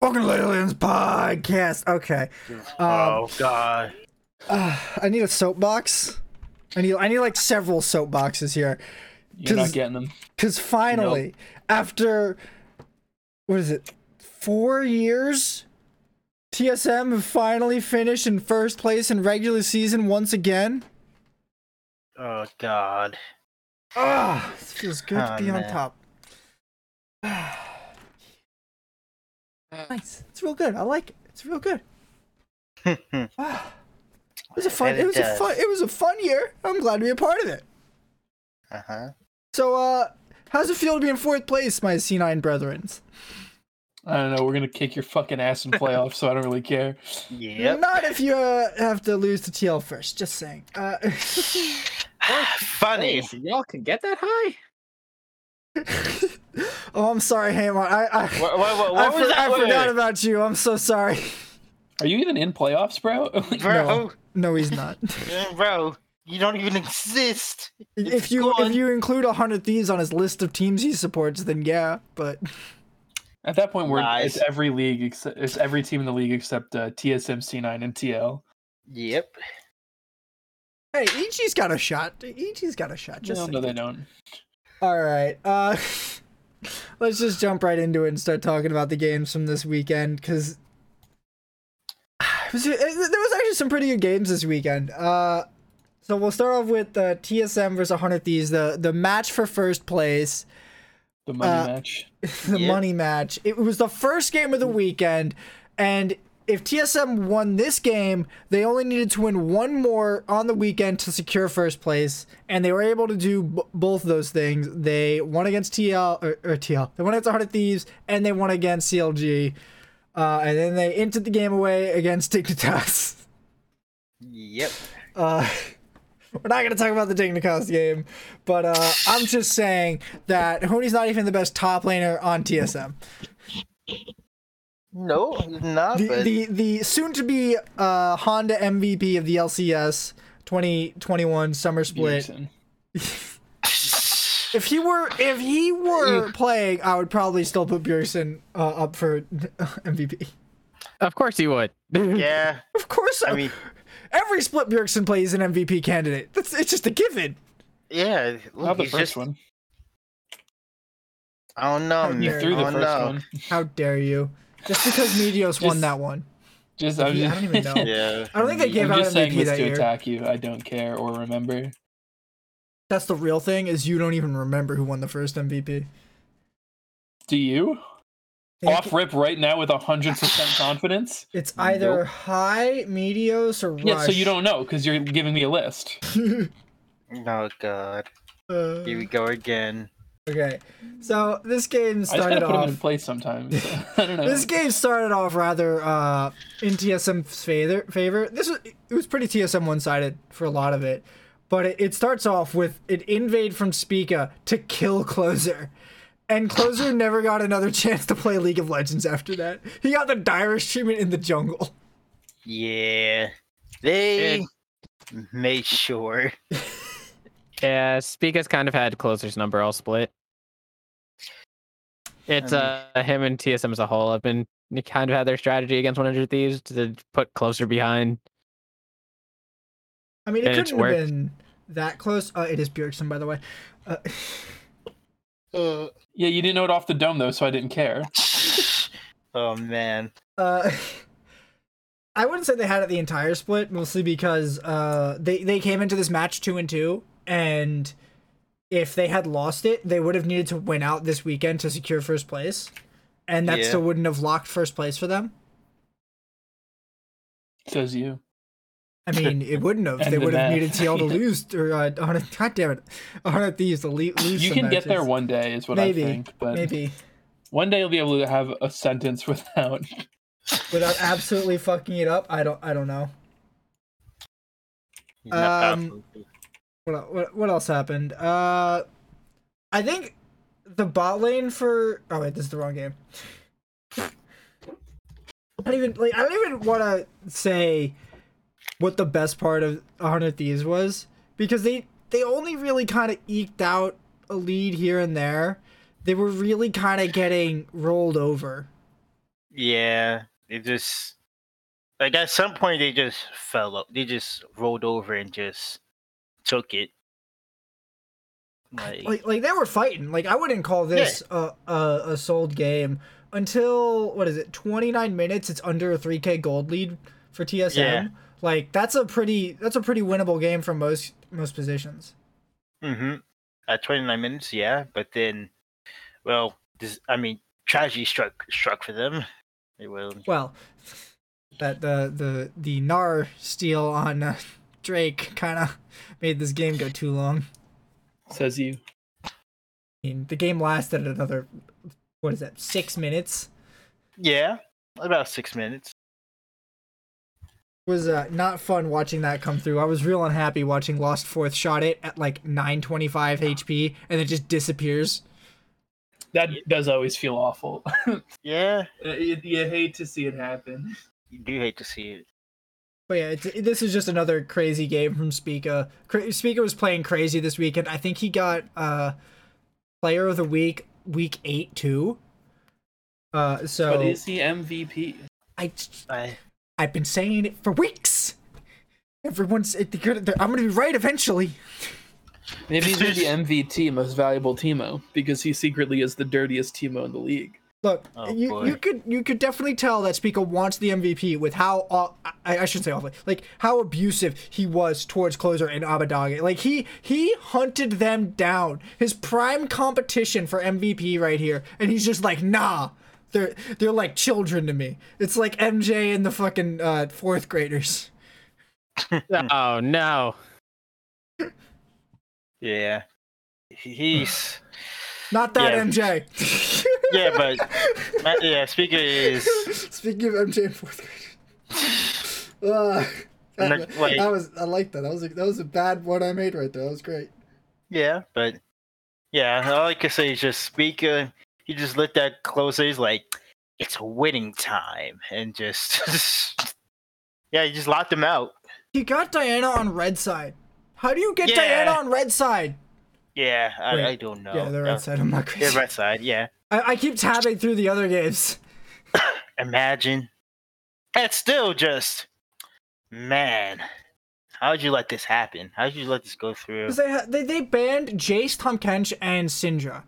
Welcome to Aliens Podcast. Okay. Um, oh God. uh, I need a soapbox. I need I need like several soapboxes here. You're not getting them. Cause finally, after what is it? Four years? TSM have finally finished in first place in regular season once again. Oh God. Ah, this feels good to Oh, be on top. Nice. It's real good. I like it. It's real good. Ah. It was a fun. It it was a fun. It was a fun year. I'm glad to be a part of it. uh huh. So, uh, how's it feel to be in fourth place, my C9 brethrens? I don't know. We're gonna kick your fucking ass in playoffs, so I don't really care. Yep. Not if you uh, have to lose to TL first. Just saying. Uh, Funny. Hey, so y'all can get that high? oh, I'm sorry, Hamon. I I, What, what, what, I, for- I forgot about you. I'm so sorry. Are you even in playoffs, bro? Bro, No, he's not. bro, you don't even exist. if you gone. if you include a hundred thieves on his list of teams he supports, then yeah. But At that point, we're Nice. it's every league except it's every team in the league except uh, TSM, C9, and TL. Yep. hey, Ichi's got a shot. Ichi's got a shot. Just no, no, they don't. All right. Uh, let's just jump right into it and start talking about the games from this weekend because there was actually some pretty good games this weekend. Uh, so we'll start off with uh, TSM versus 100 Thieves, the the match for first place, The money Uh, match. the Yep. money match. It was the first game of the weekend, and if TSM won this game, they only needed to win one more on the weekend to secure first place, and they were able to do b- both those things. They won against TL or, or TL. They won against 100 Thieves, and they won against CLG. Uh, and then they entered the game away against Dignitas. Yep. Uh, we're not going to talk about the Dignitas game, but uh, I'm just saying that Huni's not even the best top laner on TSM. No, he's not. the but the, the soon to be uh, Honda MVP of the LCS 2021 summer split. If he were if he were playing, I would probably still put Bjergsen uh, up for MVP. Of course he would. yeah. Of course, I mean, every split Bjergsen plays an MVP candidate. That's it's just a given. yeah. Look, Not the first just, one. I don't know. You threw the I first know. one. How dare you? Just because Meteos won that one. Just, I, was I don't even know. Yeah. I don't think they gave I'm out just MVP saying this that to year. attack you. I don't care or remember. That's the real thing. Is you don't even remember who won the first MVP. Do you? Off rip right now with hundred percent confidence? It's either Hai, Meteos, or Rush. Yeah, so you don't know because you're giving me a list. Oh God. Uh, Here we go again. Okay, so this game I just started gotta put them in off. place sometimes. I don't know. This game started off rather uh, in TSM's favor. Favor. This was it was pretty TSM one sided for a lot of it, but it, it starts off with an invade from Spica to kill Closer, and Closer never got another chance to play League of Legends after that. He got the direst treatment in the jungle. Yeah. They It- made sure. Yeah, Spica's kind of had Closer's number all split. It's I uh him and TSM as a whole have been kind of had their strategy against 100 Thieves to put closer behind. I mean, it couldn't have been that close. Uh, it is Bjergsen, by the way. Uh, Uh, Yeah, you didn't know it off the dome though, so I didn't care. oh man. Uh, I wouldn't say they had it the entire split, mostly because uh, they they came into this match two and two, and if they had lost it, they would have needed to win out this weekend to secure first place, and that Yeah. still wouldn't have locked first place for them. Says you. I mean, it wouldn't have. They would have needed TL to lose, or uh, on a, God damn it, on a thieves to le- lose. You some can get there one day, is what Maybe, I think. But maybe one day you'll be able to have a sentence without. without absolutely fucking it up. I don't. I don't know. Um, powerful. What what what else happened? Uh, I think the bot lane for oh wait, this is the wrong game. I don't even like I don't even want to say what the best part of 100 Thieves was because they they only really kind of eked out a lead here and there. They were really kind of getting rolled over. Yeah, it just like at some point they just fell up. They just rolled over and just took it. Like, like like they were fighting. Like I wouldn't call this a, a a sold game until what is it? 29 minutes. It's under a 3k gold lead for TSM. Yeah. Like that's a pretty that's a pretty winnable game from most most positions. hmm At 29 minutes, yeah, but then, well, this I mean, tragedy struck struck for them. They will. Well, that the the the Nar steal on uh, Drake kind of made this game go too long. Says you. I mean, the game lasted another what is that? Six minutes. Yeah, about six minutes. was uh, not fun watching that come through. I was real unhappy watching Lost Fourth shot it at like 925 HP and it just disappears. That does always feel awful. Yeah, you, you hate to see it happen. you do hate to see it. But yeah, it's, this is just another crazy game from Spica. Cra- Spica was playing crazy this weekend. I think he got uh, Player of the Week week eight too. Uh, so But is he MVP? I I I've been saying it for weeks. Everyone's it, they're they're- I'm gonna be right eventually. Maybe he's gonna MVT, most valuable Teemo, because he secretly is the dirtiest Teemo in the league. Look, Oh, you, boy. you could you could definitely tell that Spica wants the MVP with how aw- I, I should say awfully like how abusive he was towards closer and Abbedagge. Like he he hunted them down. His prime competition for MVP right here, and he's just like nah. They're they're like children to me. It's like MJ and the fucking uh, fourth graders. Oh no. yeah, He's Not that Yeah. MJ. yeah, but yeah, Spica is Speaking of MJ and fourth grade. Uh, that, Like- that was I like that. That was a, that was a bad one I made right there. That was great. yeah, but yeah, all I can say is just Spica. He just let that closer. He's like, it's winning time, and just yeah, he just locked him out. He got Diana on red side. How do you get Yeah. Diana on red side? Yeah, I, Wait. I don't know. Yeah, the Uh, red side. I'm not crazy. right side. Yeah. I, I keep tabbing through the other games. Imagine. That's still just, man. How'd you let this happen? How'd you let this go through? They, ha- they they banned Jace, Tahm Kench, and Syndra.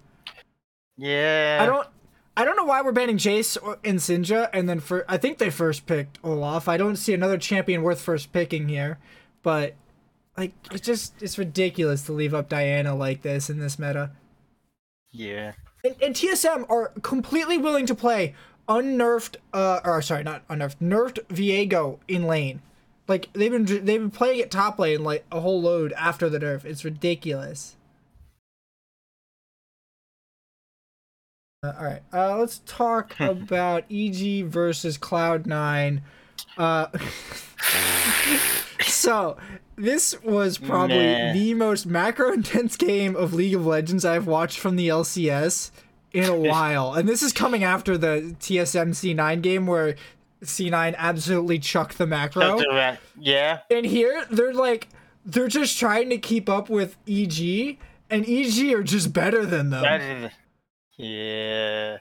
Yeah. I don't I don't know why we're banning Jace or- and Syndra, and then for I think they first picked Olaf. I don't see another champion worth first picking here, but like it's just it's ridiculous to leave up Diana like this in this meta. Yeah. And, and TSM are completely willing to play unnerfed, uh, or sorry, not unnerfed, nerfed Viego in lane. Like they've been they've been playing it top lane like a whole load after the nerf. It's ridiculous. Uh, all right, uh, let's talk about EG versus Cloud Nine. Uh, so this was probably Meh. the most macro intense game of League of Legends I've watched from the LCS in a while, and this is coming after the TSM C9 game where C9 absolutely chucked the macro. Yeah. And here they're like they're just trying to keep up with EG, and EG are just better than them. Yeah.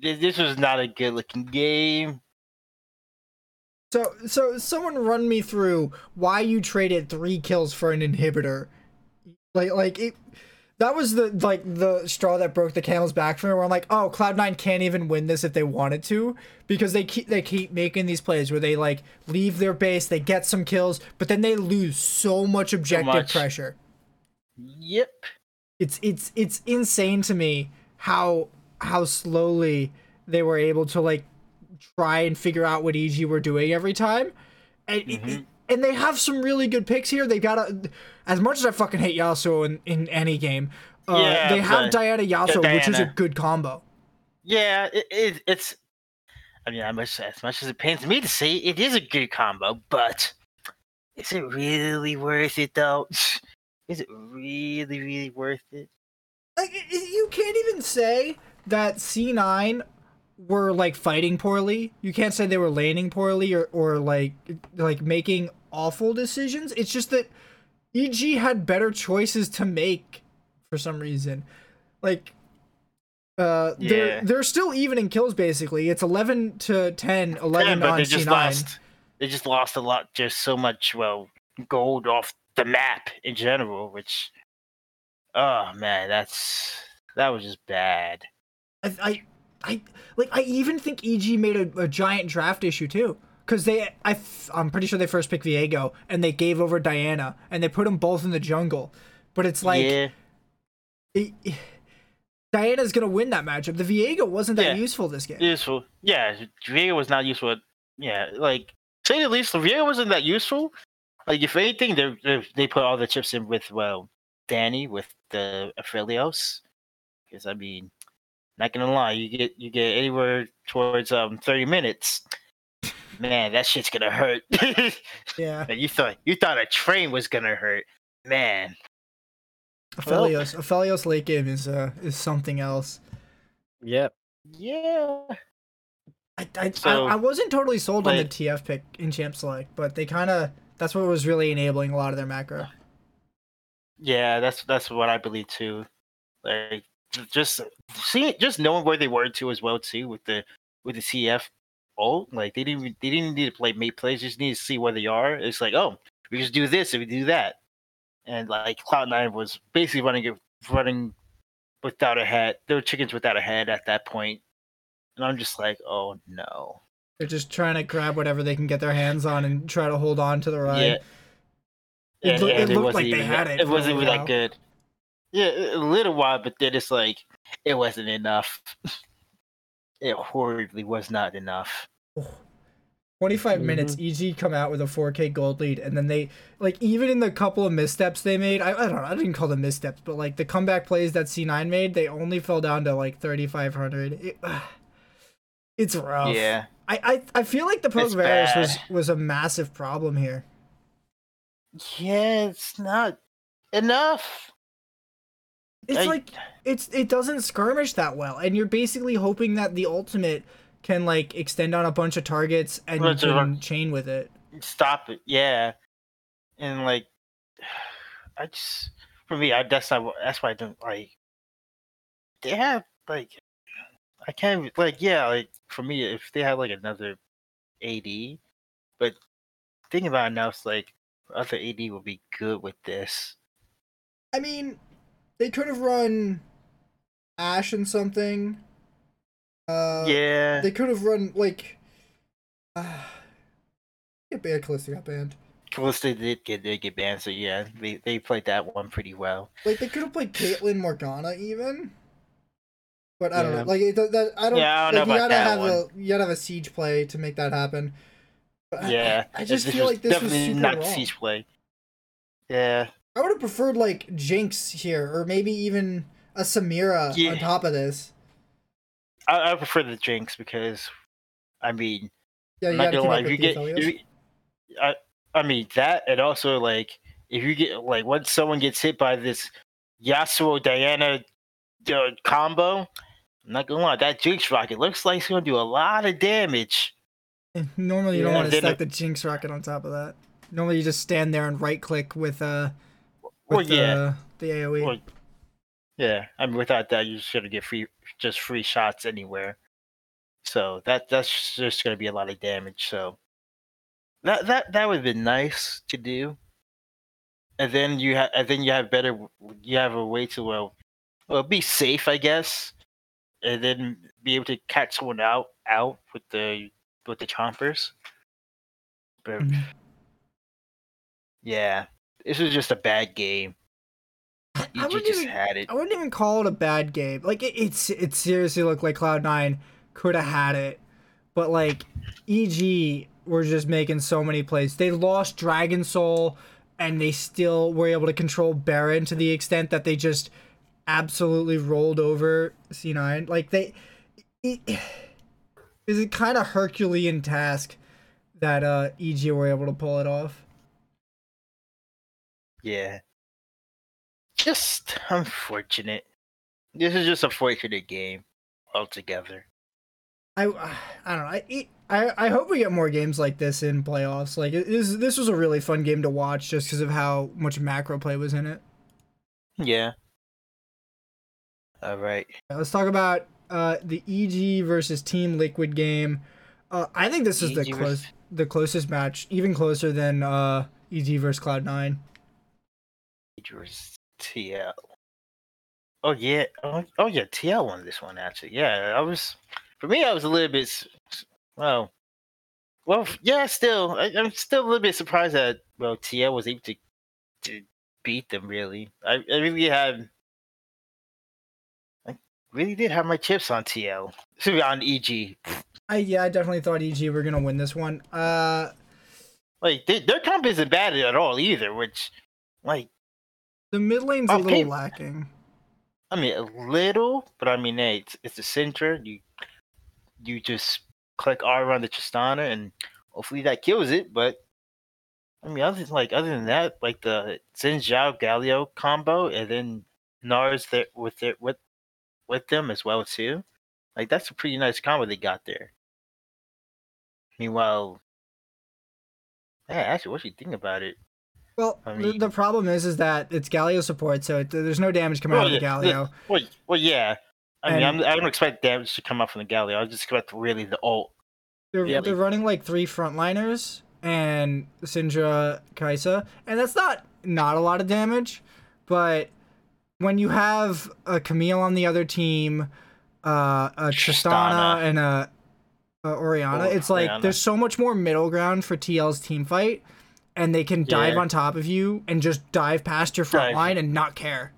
This, this was not a good looking game. So, so someone run me through why you traded three kills for an inhibitor. Like, like it. That was the like the straw that broke the camel's back for me. Where I'm like, oh, Cloud Nine can't even win this if they wanted to, because they keep they keep making these plays where they like leave their base, they get some kills, but then they lose so much objective much. pressure. Yep. It's it's it's insane to me how how slowly they were able to like try and figure out what EG were doing every time. And Mhm. and they have some really good picks here. They got a as much as I fucking hate Yasuo in, in any game. Uh, Yeah, they have Diana Yasuo, which is a good combo. Yeah, it, it, it's. I mean, I must, as much as it pains me to say, it is a good combo, but is it really worth it though? Is it really, really worth it? Like you can't even say that C9 were like fighting poorly. You can't say they were laning poorly or, or like like making awful decisions. It's just that EG had better choices to make for some reason. Like Uh, they're they're still even in kills basically. It's 11 to 10, 11 Yeah, on they just C9. lost. They just lost a lot, just so much well gold off the map in general. Which, oh man, that's that was just bad. I, I, I like. I even think EG made a, a giant draft issue too, because they. I, I'm pretty sure they first picked Viego and they gave over Diana and they put them both in the jungle, but it's like yeah, it, Diana's gonna win that matchup. The Viego wasn't that Yeah. useful this game. useful. Yeah, Viego was not useful. Yeah, like say the least, Viego wasn't that useful. Like if anything, they they, they put all the chips in with well, Danny with the Aphelios. Because I mean, not gonna lie, you get you get anywhere towards um thirty minutes. Man, that shit's gonna hurt. Yeah, Man, you thought you thought a train was gonna hurt. Man, Aphelios. Aphelios late game is uh is something else. Yep. yeah. I, I, So, I, I wasn't totally sold on the TF pick in Champ Select, but they kind of that's what was really enabling a lot of their macro. Yeah, that's that's what I believe too. Like j- just seeing, just knowing where they were too as well too with the with the TF ult. Like they didn't even- they didn't need to play mate plays. Just need to see where they are. It's like oh, we just do this and we do that, and like Cloud Nine was basically running it running without a head. They were chickens without a head at that point, and I'm just like oh no. They're just trying to grab whatever they can get their hands on and try to hold on to the ride. Yeah. It loo- and it looked like they even had it It wasn't while. that good. Yeah, a little while, but then it's like it wasn't enough. It horribly was not enough. 25 Mm-hmm. minutes, EG come out with a 4K gold lead, and then they, like, even in the couple of missteps they made, I, I don't know, I didn't call them missteps, but, like, the comeback plays that C9 made, they only fell down to, like, 3,500. It, it's rough. Yeah, I, I, I feel like the It's Pokevirus was, was a massive problem here. yeah, it's not enough. It's I- like, it's it doesn't skirmish that well, and you're basically hoping that the ultimate can, like, extend on a bunch of targets and you can chain with it. Stop it. Yeah, and like, I just for me, I that's not that's why I don't like. They have like, I can't like yeah like for me if they had like another AD, but thinking about it now, it's like other AD would be good with this. I mean, they could have run Ash and something. Uh, yeah, They could have run like. Uh, get banned. Kalista got banned. Kalista did get did get banned, so yeah, they they played that one pretty well. Like they could have played Caitlyn Morgana even. But I don't Yeah. know. Like it, that, I don't. Yeah, I don't like, know you about gotta that have one. a you gotta have a siege play to make that happen. But Yeah, I, I just feel like this was super not wrong. siege play. Yeah, I would have preferred like Jinx here, or maybe even a Samira Yeah. on top of this. I, I prefer the Jinx because, I mean, Yeah, I'm not gonna lie. If you get, if you, I, I mean that, and also like if you get like once someone gets hit by this Yasuo Diana uh, combo, I'm not gonna lie, that Jinx rocket looks like it's gonna do a lot of damage. Normally, you don't want to stack it- the Jinx rocket on top of that. Normally, you just stand there and right click with uh Well, yeah, uh, the AOE. Well, yeah. I mean, without that, you're just gonna get free, just free shots anywhere. So that that's just gonna be a lot of damage. So that that that would have been nice to do. And then you have, and then you have better, you have a way to well, well, be safe, I guess, and then be able to catch someone out out with the with the chompers. But Mhm. yeah, this was just a bad game. I You wouldn't just even- had it. I wouldn't even call it a bad game. Like it, it's it seriously looked like Cloud Nine could have had it, but like EG were just making so many plays. They lost Dragon Soul, and they still were able to control Baron to the extent that they just absolutely rolled over C9. Like they, it, is a kind of Herculean task that uh EG were able to pull it off. Yeah. Just unfortunate. This is just a fortunate game altogether. I I don't know. I, I I hope we get more games like this in playoffs. Like it is this was a really fun game to watch just because of how much macro play was in it. Yeah. All right. Let's talk about uh, the EG versus Team Liquid game. Uh, I think this is the EG close, versus- the closest match, even closer than uh, EG versus Cloud Nine. Dangerous TL. Oh yeah. Oh, oh yeah. TL won this one actually. Yeah, I was. For me, I was a little bit. Well. Well, yeah. Still, I, I'm still a little bit surprised that well TL was able to to beat them. Really, I, I really had. I really did have my chips on TL. On EG. I yeah, I definitely thought EG were gonna win this one. Uh, Like they, their comp isn't bad at all either. Which, like, the mid lane's Oh, a little hey. lacking. I mean, a little, but I mean, hey, it's, it's the center. You you just click R on the Tristana, and hopefully that kills it. But I mean, other like other than that, like the Xin Zhao Galio combo, and then Nars there with it with with them as well too. Like that's a pretty nice combo they got there. Meanwhile, yeah, actually, what do you think about it? Well, I the, mean- the problem is, is that it's Galio support, so it, there's no damage coming out of the yeah, Galio. Well, well, yeah. I mean, I'm, I don't expect damage to come out from the Galio. I just expect really the ult. They're Yeah, they're running like three frontliners and Syndra Kaisa, and that's not not a lot of damage, but when you have a Camille on the other team, uh, a Tristana Tristana. and a, a Orianna, Oh, it's like Orianna. there's so much more middle ground for TL's team fight, and they can dive Yeah. on top of you and just dive past your front Dive. line and not care.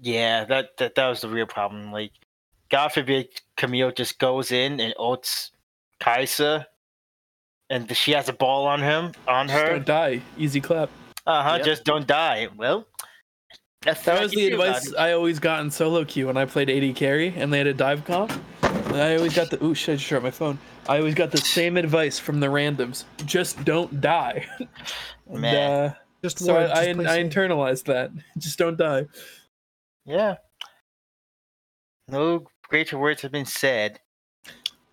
Yeah, that, that that was the real problem. Like, God forbid Camille just goes in and ults Kaisa, and she has a ball on him, on Just her. don't die. Easy clap. Uh huh. Yep. Just don't die. Well, that's That was the advice. I always got in solo queue when I played AD carry and they had a dive comp. And I always got the ooh shit, I just shut my phone. I always got the same advice from the randoms. Just don't die. And, Man. uh, Just so ward, I, I, just play I internalized that. Just don't die. Yeah. No greater words have been said.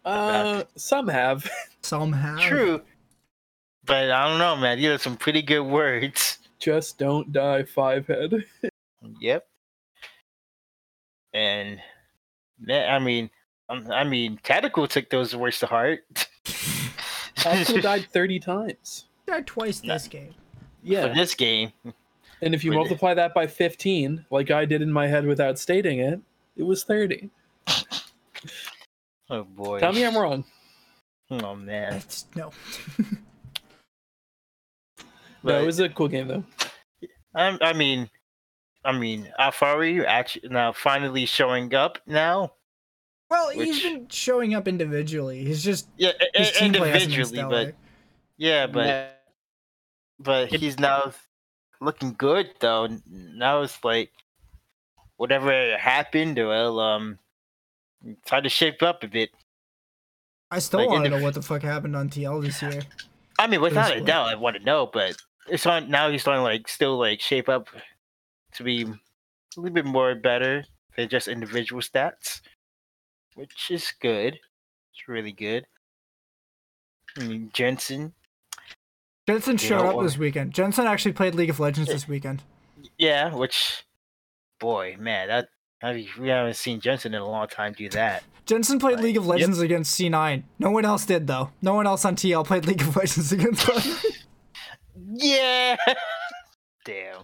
Uh, some have. somehow. True. But I don't know, man. You are some pretty good words. Just don't die, five head. Yep. And man, I mean, Um, I mean, Tactical took those words to heart. Tactical died 30 times. Died twice Nah. this game. Yeah. For Yeah. this game, And if you Really? multiply that by 15, like I did in my head without stating it, it was 30. oh boy. Tell me I'm wrong. Oh man. It's, no. No, it was a cool game though. I, I mean, I mean, Alphari actually now finally showing up now. Well, he's been showing up individually. He's just Yeah, his i- team play hasn't been individually, stellar. but yeah, but but he's now looking good though. Now it's like whatever happened, well, um, try to shape up a bit. I still like, want to know what the fuck happened on TL this year. I mean, without a doubt, I want to know, but it's on now. He's starting like still like shape up to be a little bit more better than just individual stats, which is good. It's really good. I mean, Jensen, Jensen You showed up this weekend. Jensen actually played League of Legends this weekend. yeah, which boy, man, that I mean, we haven't seen Jensen in a long time do that. Jensen played. League of Legends against C9. No one else did though. No one else on TL played League of Legends against Cloud9. Yeah. Damn.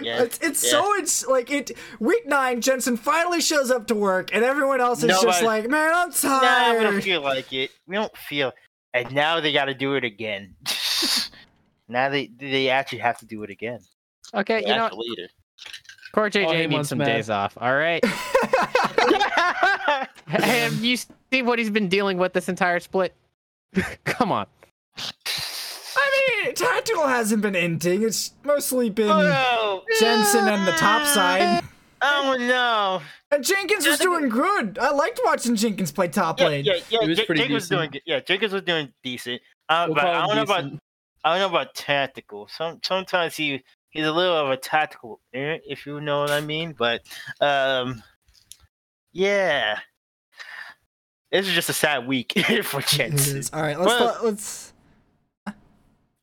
Yeah. It's it's yeah. so it's like it week nine. Jensen finally shows up to work, and everyone else is just like, "Man, I'm tired." Nah, we don't feel like it. We don't feel. And now they got to do it again. now they they actually have to do it again. Okay, you know, what? later. Core Oh, JJ needs wants some Matt. days off. All right. Have you seen what he's been dealing with this entire split? Come on. I mean, tactical hasn't been inting. It's mostly been oh, Jensen and the top side. oh no! And Jenkins was doing good. I liked watching Jenkins play top Yeah, lane. yeah, yeah. He was Ja- pretty Jenkins was doing good. Yeah, Jenkins was doing decent. Uh, We'll but I don't know about. I don't know about tactical. Some sometimes he he's a little of a tactical, if you know what I mean. But um, yeah, this is just a sad week for It Jensen. All right, let's Well- let's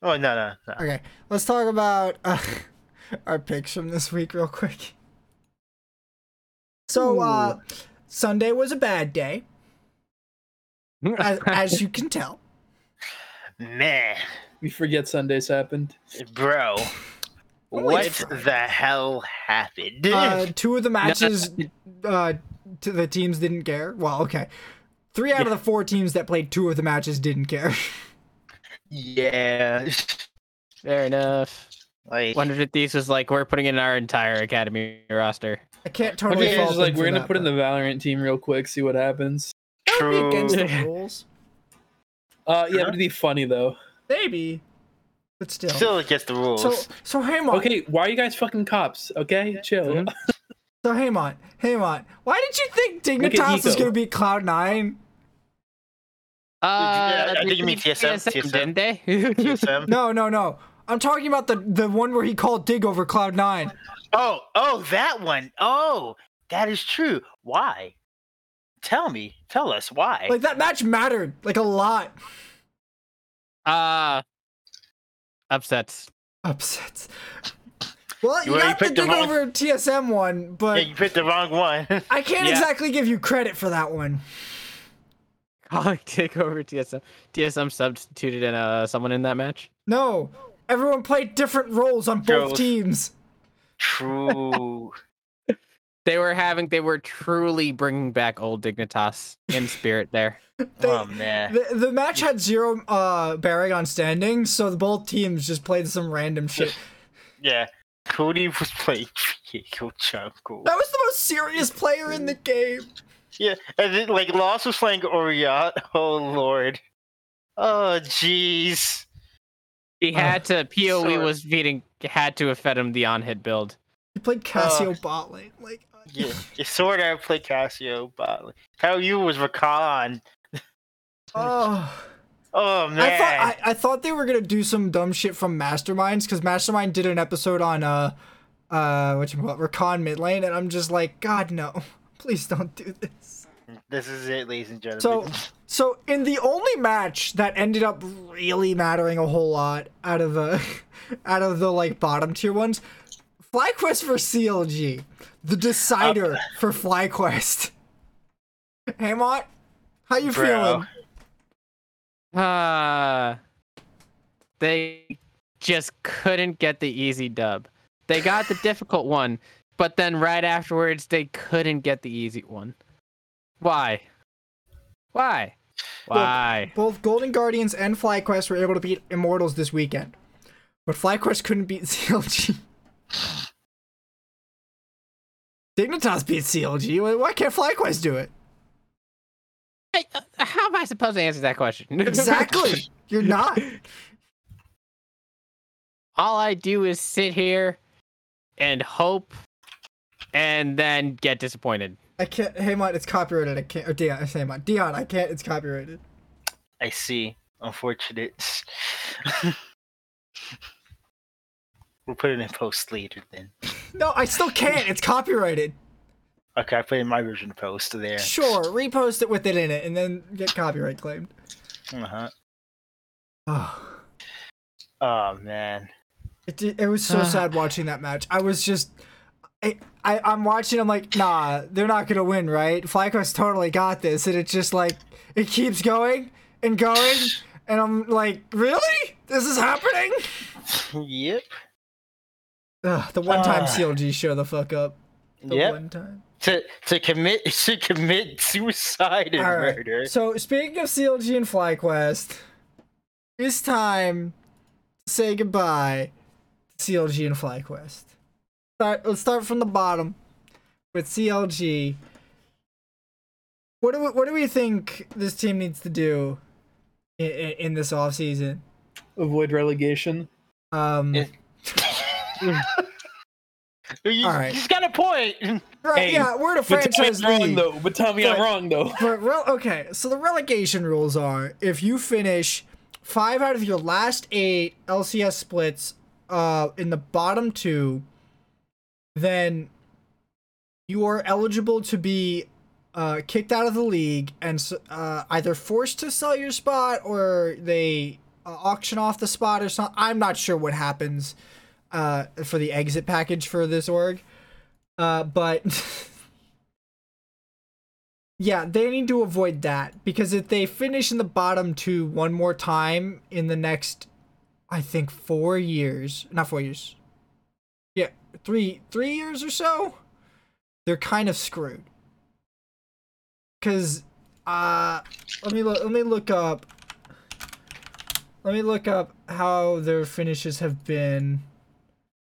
Oh no no no. okay. Let's talk about uh, our picks from this week real quick. So uh, Sunday was a bad day, as, as you can tell. Man, We forget Sundays happened. bro, what the hell happened? Uh, two of the matches, uh, to the teams didn't care. Well, okay, three out of the four teams that played two of the matches didn't care. Yeah, Fair enough. like 100 Thieves was like, we're putting in our entire academy roster. I can't One totally. day fault like we're gonna that, put in the Valorant team real quick, see what happens. that would be true. against the rules. Uh, yeah, Huh? it'd be funny though. Maybe, but still. Still against the rules. so so hey, Haymont. Okay, why are you guys fucking cops? Okay, chill. Mhm. So Haymont, Haymont, why did you think Dignitas was gonna beat Cloud Nine? Uh, I think you mean TSM, TSM. didn't they? TSM. No, no, no. I'm talking about the the one where he called Dig over Cloud Nine. Oh, oh, that one. Oh, that is true. Why? Tell me. Tell us why. Like that match mattered like a lot. uh, upsets. Upsets. Well, you Well, you got the picked the Dig wrong- over TSM one, but yeah, you picked the wrong one. I can't Yeah. exactly give you credit for that one. Calling take over TSM. TSM substituted in uh someone in that match. No, everyone played different roles on both Girls. teams. True. They were having. They were truly bringing back old Dignitas in spirit there. They- oh man. The, the match had zero uh, bearing on standings, so the both teams just played some random shit. Yeah. Cody was playing Viego Jungle. That was the most serious player in the game. Yeah, and then like Lost was playing Oriot. Oh lord. Oh jeez. He Uh, had to. Poe sorry. was feeding. Had to have fed him the on hit build. He played Cassio bot lane. Like, uh, Yeah, you sort of played Casio, but like, how you was Rakan. oh. Oh man. I thought I, I thought they were gonna do some dumb shit from Masterminds because Mastermind did an episode on uh uh what you call it Rakan mid lane and I'm just like God no please don't do this. This is it, ladies and gentlemen. so so in the only match that ended up really mattering a whole lot out of the out of the like bottom tier ones, FlyQuest for CLG, the decider for FlyQuest. Hey Mott, how you Bro. feeling? Uh, they just couldn't get the easy dub. They got the difficult one, but then right afterwards they couldn't get the easy one. Why? Why? Why? Both Golden Guardians and FlyQuest were able to beat Immortals this weekend, but FlyQuest couldn't beat CLG. Dignitas beat CLG. Why- Why can't FlyQuest do it? Hey, uh, how am I supposed to answer that question? Exactly. You're not. All I do is sit here and hope and then get disappointed. I can't. Hey, Mott, it's copyrighted. I can't. Or Dion, hey, Mott, Dion, I can't. It's copyrighted. I see. Unfortunate. we'll put it in post later then. No, I still can't. It's copyrighted. Okay, I put in my version of post there. Sure, repost it with it in it, and then get copyright claimed. Uh-huh. Oh, Oh man. it, it was so sad watching that match. I was just. I, I, I'm watching. I'm like, nah, they're not gonna win, right? FlyQuest totally got this, and it's just like it keeps going and going, and I'm like, really? This is happening? yep. Ugh, the one time Ah. CLG show the fuck up. The Yep. one time. To to commit to commit suicide and right. murder. So speaking of CLG and FlyQuest, it's time to say goodbye to CLG and FlyQuest. Start, let's start from the bottom with CLG. What do we, what do we think this team needs to do in, in this offseason? Avoid relegation. Um, Yeah. You, All right. He's got a point. right, Hey, yeah, we're the But tell me franchise I'm wrong though. But tell me I'm But- wrong though. But rel- okay, so the relegation rules are if you finish five out of your last eight LCS splits uh, in the bottom two, then you are eligible to be uh, kicked out of the league and uh, either forced to sell your spot or they uh, auction off the spot or something. I'm not sure what happens uh, for the exit package for this org. Uh, but Yeah, they need to avoid that because if they finish in the bottom two one more time in the next, I think four years, not four years, yeah, three three years or so, they're kind of screwed. Cause, uh, let me look. Let me look up. Let me look up how their finishes have been.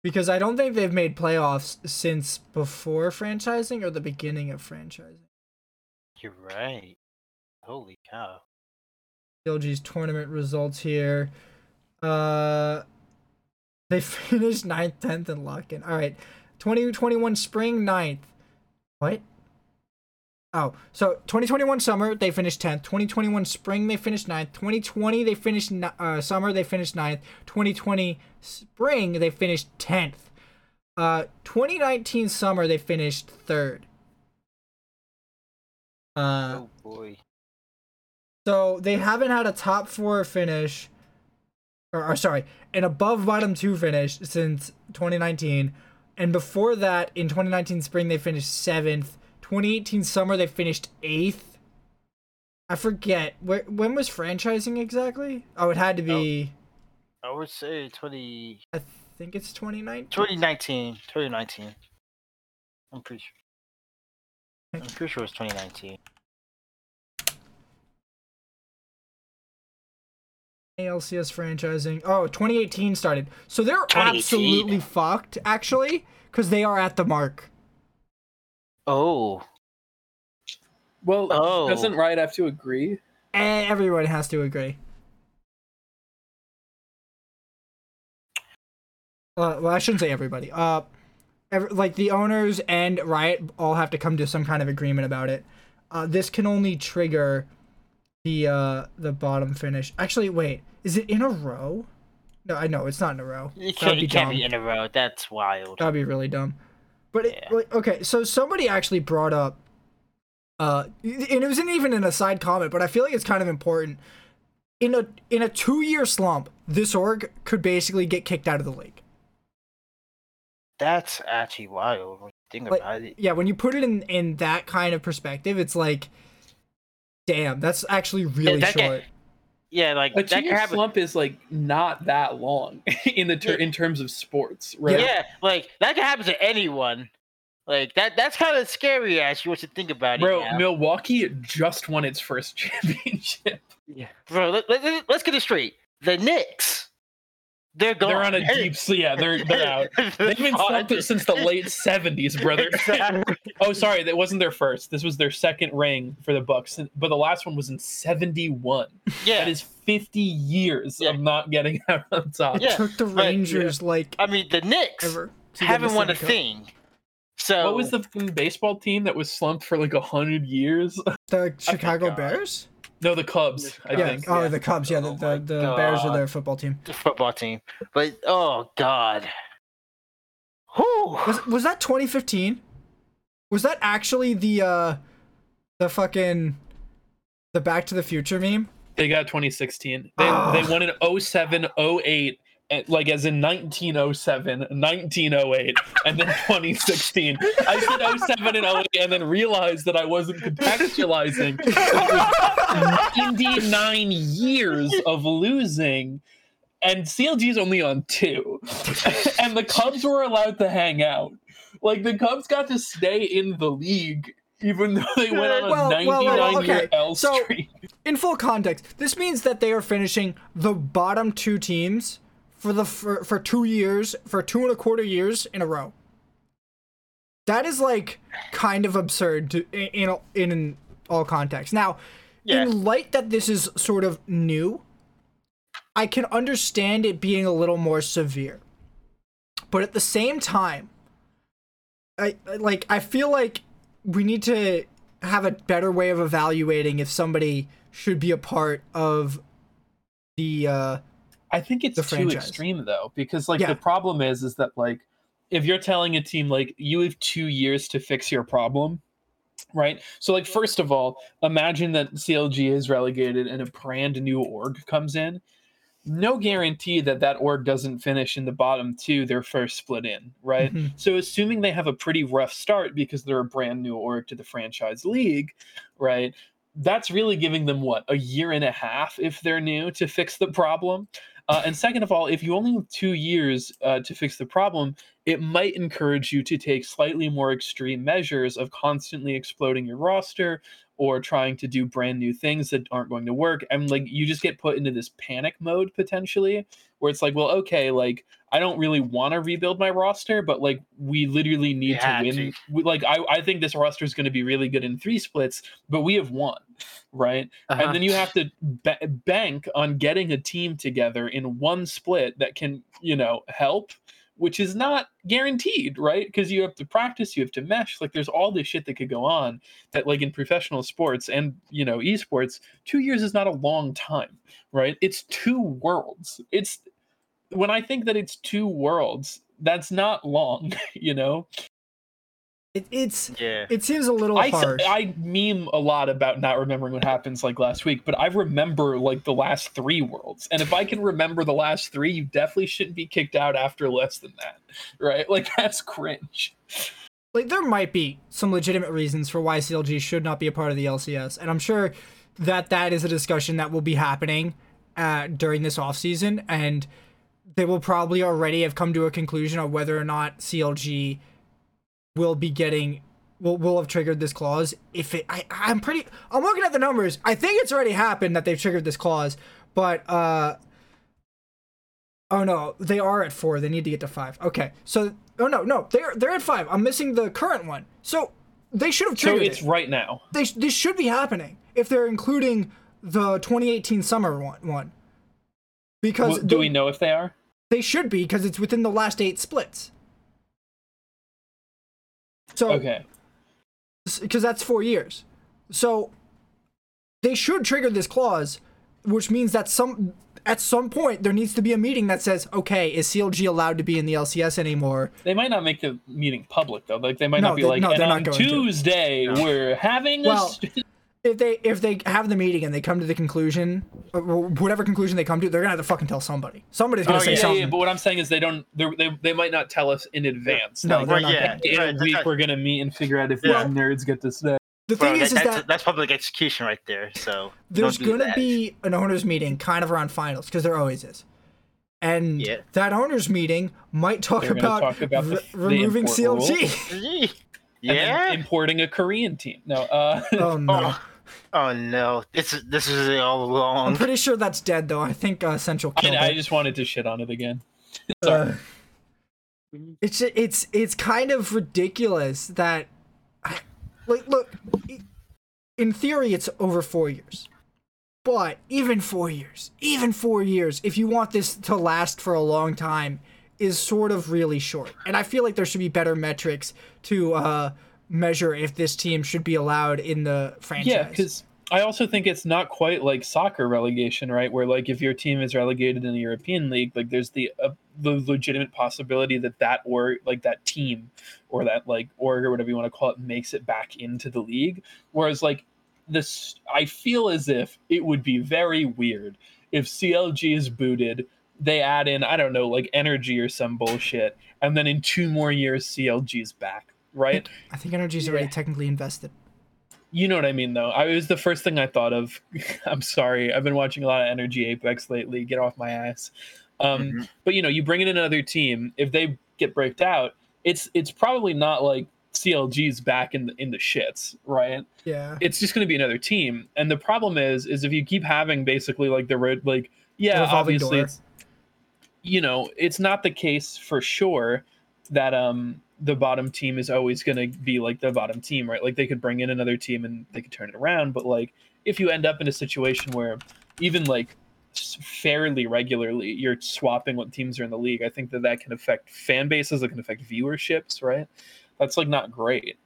Because I don't think they've made playoffs since before franchising or the beginning of franchising. You're right. Holy cow. LG's tournament results here. Uh, they finished 9th, 10th, and Lock-in. All right. 2021 spring, 9th. What? Oh, so 2021 summer, they finished 10th. 2021 spring, they finished 9th. 2020, they finished ni- uh, summer, they finished 9th. 2020 spring, they finished 10th. Uh, 2019 summer, they finished 3rd. Uh, oh boy. so they haven't had a top four finish, or, or sorry, an above bottom two finish since 2019, and before that, in 2019 spring they finished seventh. 2018 summer they finished eighth. I forget where when was franchising exactly. Oh, it had to be. Oh. I would say 20, I think it's 2019. 2019. 2019. I'm pretty sure. I'm pretty sure it's 2019. ALCS franchising. Oh, 2018 started. So they're 2018? absolutely fucked actually, because they are at the mark. Oh. Well, Oh. doesn't Riot have to agree? And everyone has to agree. Uh, well, I shouldn't say everybody. Uh, ev- like the owners and Riot all have to come to some kind of agreement about it. Uh, this can only trigger the uh the bottom finish. Actually, wait, is it in a row? No, I know it's not in a row. That'd can't, be dumb. be in a row. That's wild. That'd be really dumb. But it, Yeah. okay, so somebody actually brought up, uh, and it wasn't even in a side comment, but I feel like it's kind of important. In a in a two year slump, this org could basically get kicked out of the league. That's actually wild when think Like, about it. Yeah, when you put it in in that kind of perspective, it's like, damn, that's actually really that can- short. Yeah, like A that could two-year happen. slump is like not that long in the ter- in terms of sports, right? Yeah, like that can happen to anyone. Like that. That's kind of scary, actually. What you think about Bro, it, Bro, Milwaukee just won its first championship. Yeah. bro. Let, let, let- let's get it straight. The Knicks, they're gone. They're on a deep sleep. Yeah, they're they're out. They've been slumped since the late '70s, brother. oh, sorry, that wasn't their first. This was their second ring for the Bucks, but the last one was in '71. yeah, That is 50 years Yeah. of not getting out on top. Yeah, Took the but- Rangers like I mean, the Knicks ever. to get haven't the won a Cup. thing. So What was the baseball team that was slumped for like a hundred years? The Chicago God. Bears. No, the Cubs. I yeah. think. Oh, yeah. the Cubs. Yeah, the Oh the, my the Bears are their football team. the football team? But oh god, Whew. Was was that 2015? Was that actually the uh the fucking the Back to the Future meme? They got 2016. They, Ah. they won in 07, 08, and, Eh, like as in 1907, 1908, and then 2016. I said 07 and 08 and then realized that I wasn't contextualizing. Was 99 years of losing, and CLG is only on two. and the Cubs were allowed to hang out. Like the Cubs got to stay in the league. Even though they went on a Well, well, 99 well, year okay. L So- streak. In full context, this means that they are finishing the bottom two teams for the for, for two years for two and a quarter years in a row. That is like kind of absurd to in in, in all contexts. Now, Yeah. in light that this is sort of new, I can understand it being a little more severe. But at the same time, I I- like I feel like we need to have a better way of evaluating if somebody should be a part of the uh I think it's the too franchise. extreme though, because like Yeah. the problem is, is that like if you're telling a team like you have two years to fix your problem, right? So like first of all, imagine that CLG is relegated and a brand new org comes in. no guarantee that that org doesn't finish in the bottom two their first split in, right? Mhm. So assuming they have a pretty rough start because they're a brand new org to the franchise league, right? That's really giving them what a year and a half if they're new to fix the problem. Uh, and second of all, if you only have two years uh, to fix the problem, it might encourage you to take slightly more extreme measures of constantly exploding your roster or trying to do brand new things that aren't going to work. And like you just get put into this panic mode potentially, where it's like, well, okay, like I don't really want to rebuild my roster, but like we literally need to win. to. We, like I, I think this roster is going to be really good in three splits, but we have won, right? Uh-huh. and then you have to ba- bank on getting a team together in one split that can you know help which is not guaranteed right because you have to practice you have to mesh like there's all this shit that could go on that like in professional sports and you know esports two years is not a long time right it's two worlds it's when i think that it's two worlds that's not long you know It, it's Yeah. it seems a little I, s- harsh. I meme a lot about not remembering what happens like last week, but I remember like the last three worlds. And if I can remember the last three, you definitely shouldn't be kicked out after less than that. Right? Like that's cringe. like there might be some legitimate reasons for why CLG should not be a part of the LCS, and I'm sure that that is a discussion that will be happening uh, during this off season and they will probably already have come to a conclusion on whether or not CLG will be getting will will have triggered this clause. If it, I I'm pretty, I'm looking at the numbers. I think it's already happened that they've triggered this clause, but uh. Oh no, they are at four. They need to get to five. Okay, so oh no, no, they're they're at five. I'm missing the current one. So they should have triggered So it's it. right now. They this should be happening if they're including the 2018 summer one. one. Because Well, do they, we know if they are? they should be because it's within the last eight splits. So Okay. because that's four years. So they should trigger this clause, which means that some at some point there needs to be a meeting that says, okay, is CLG allowed to be in the LCS anymore? They might not make the meeting public though. Like they might No, not be they- like, no, and they're not on going to." Tuesday No. we're having Well, a st-" If they if they have the meeting and they come to the conclusion, whatever conclusion they come to, they're gonna have to fucking tell somebody. Somebody's gonna Oh, say yeah, something. yeah, but what I'm saying is they don't. they're- They they might not tell us in advance. No, Like, they're Well, not yeah, in right, a week not- we're gonna meet and figure out if Yeah. the nerds get to stay. The Bro, thing is, that- is that's, that that's public execution right there. So there's gonna that. be an owners meeting kind of around finals because there always is. And Yeah. that owners meeting might talk They're about, talk about the- re- the removing import. CLG. yeah. then importing a Korean team. No, uh, oh no. Oh, no! This is this is all I'm pretty sure that's dead though. I think uh, Central killed I, I just wanted to shit on it again. Uh, it's it's it's kind of ridiculous that, I, like, look, in theory it's over four years, but even four years, even four years, if you want this to last for a long time, is sort of really short. And I feel like there should be better metrics to uh, measure if this team should be allowed in the franchise. Yeah, because I also think it's not quite like soccer relegation, right? Where like if your team is relegated in the European League, like there's the uh, the legitimate possibility that that or like that team or that like org or whatever you want to call it makes it back into the league. Whereas like this, I feel as if it would be very weird if CLG is booted. They add in I don't know like NRG or some bullshit, and then in two more years CLG's back, right? I think NRG's already Yeah. technically invested. You know what I mean, though. I it was the first thing I thought of. I'm sorry. I've been watching a lot of NRG Apex lately. Get off my ass. Um, Mhm. But you know, you bring in another team. If they get breaked out, it's it's probably not like CLG's back in the in the shits, right? Yeah. It's just going to be another team. And the problem is, is if you keep having basically like the road, like yeah, obviously, it's you know, it's not the case for sure that um the bottom team is always going to be like the bottom team, right? Like they could bring in another team and they could turn it around, but like if you end up in a situation where even like fairly regularly you're swapping what teams are in the league, I think that that can affect fan bases, it can affect viewerships, right? That's like not great.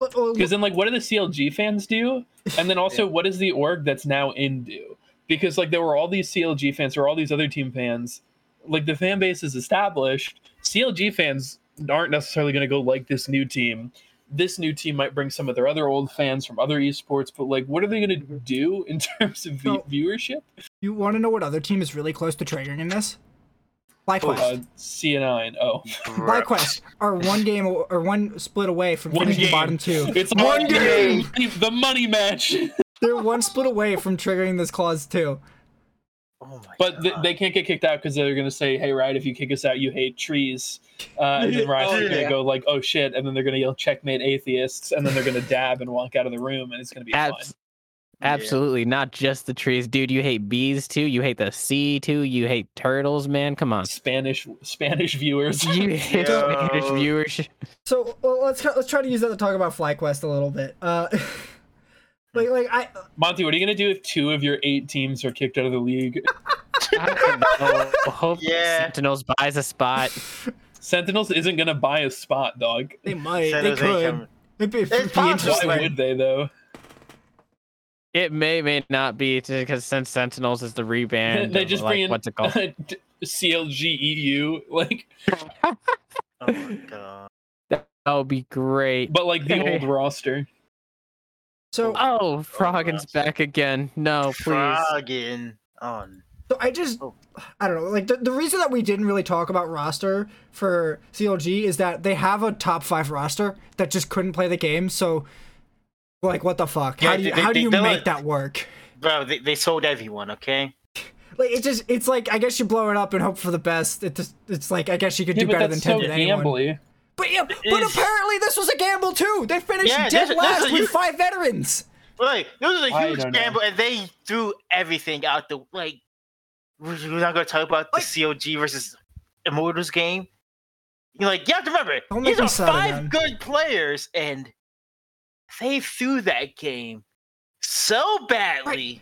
Well, oh, Because then, like, what do the CLG fans do? And then also, what does the org that's now in do? Because like there were all these CLG fans, or all these other team fans. Like the fan base is established. CLG fans aren't necessarily going to go like this new team this new team might bring some of their other old fans from other esports, but like, what are they going to do in terms of v- So- viewership? You want to know what other team is really close to triggering in this? FlyQuest. Uh, CN9. Oh, Bruh. FlyQuest are one game or one split away from One finishing game. bottom two. it's One all game. The money match. They're one split away from triggering this clause too. Oh my But th- they can't get kicked out because they're gonna say, "Hey, Riot, if you kick us out, you hate trees." Uh, and then Riot's Oh, gonna yeah. go like, "Oh shit!" And then they're gonna yell, "Checkmate, atheists!" And then they're gonna dab and walk out of the room, and it's gonna be fine. Abs- absolutely not just the trees, dude. You hate bees too. You hate the sea too. You hate turtles, man. Come on. Spanish Spanish viewers. You hate Spanish viewers. So well, let's let's try to use that to talk about FlyQuest a little bit. Uh, like like I Monty, what are you gonna do if two of your eight teams are kicked out of the league? I don't know. Hope Yeah. Sentinels buys a spot. Sentinels isn't gonna buy a spot, dog. they might San they could. It'd be, it'd be interesting. Why would they though? It may may not be because since Sentinels is the reband. they of, just like, bring in what's it called? CLG EU, like, Oh my god. That would be great. but like the old roster. So Oh, Froggen's oh, back again. No, please. Froggen. on. So I just, Oh. I don't know. Like the, the reason that we didn't really talk about roster for CLG is that they have a top five roster that just couldn't play the game. So, like, what the fuck? Yeah, how do you they- how do you make like- that work? bro, they, they sold everyone. Okay. Like it's just it's like I guess you blow it up and hope for the best. It just it's like I guess you could Yeah, do but better that's than so ten than anyone. Gambly. But yeah, but is- apparently this was a gamble too. They finished Yeah, dead that's- that's last what with you- five veterans. Like, this was a huge don't know. gamble, and they threw everything out the like. We're we're not gonna talk about the Like- COG versus Immortals game. You're like, you have to remember, these are five again. good players, and they threw that game so badly.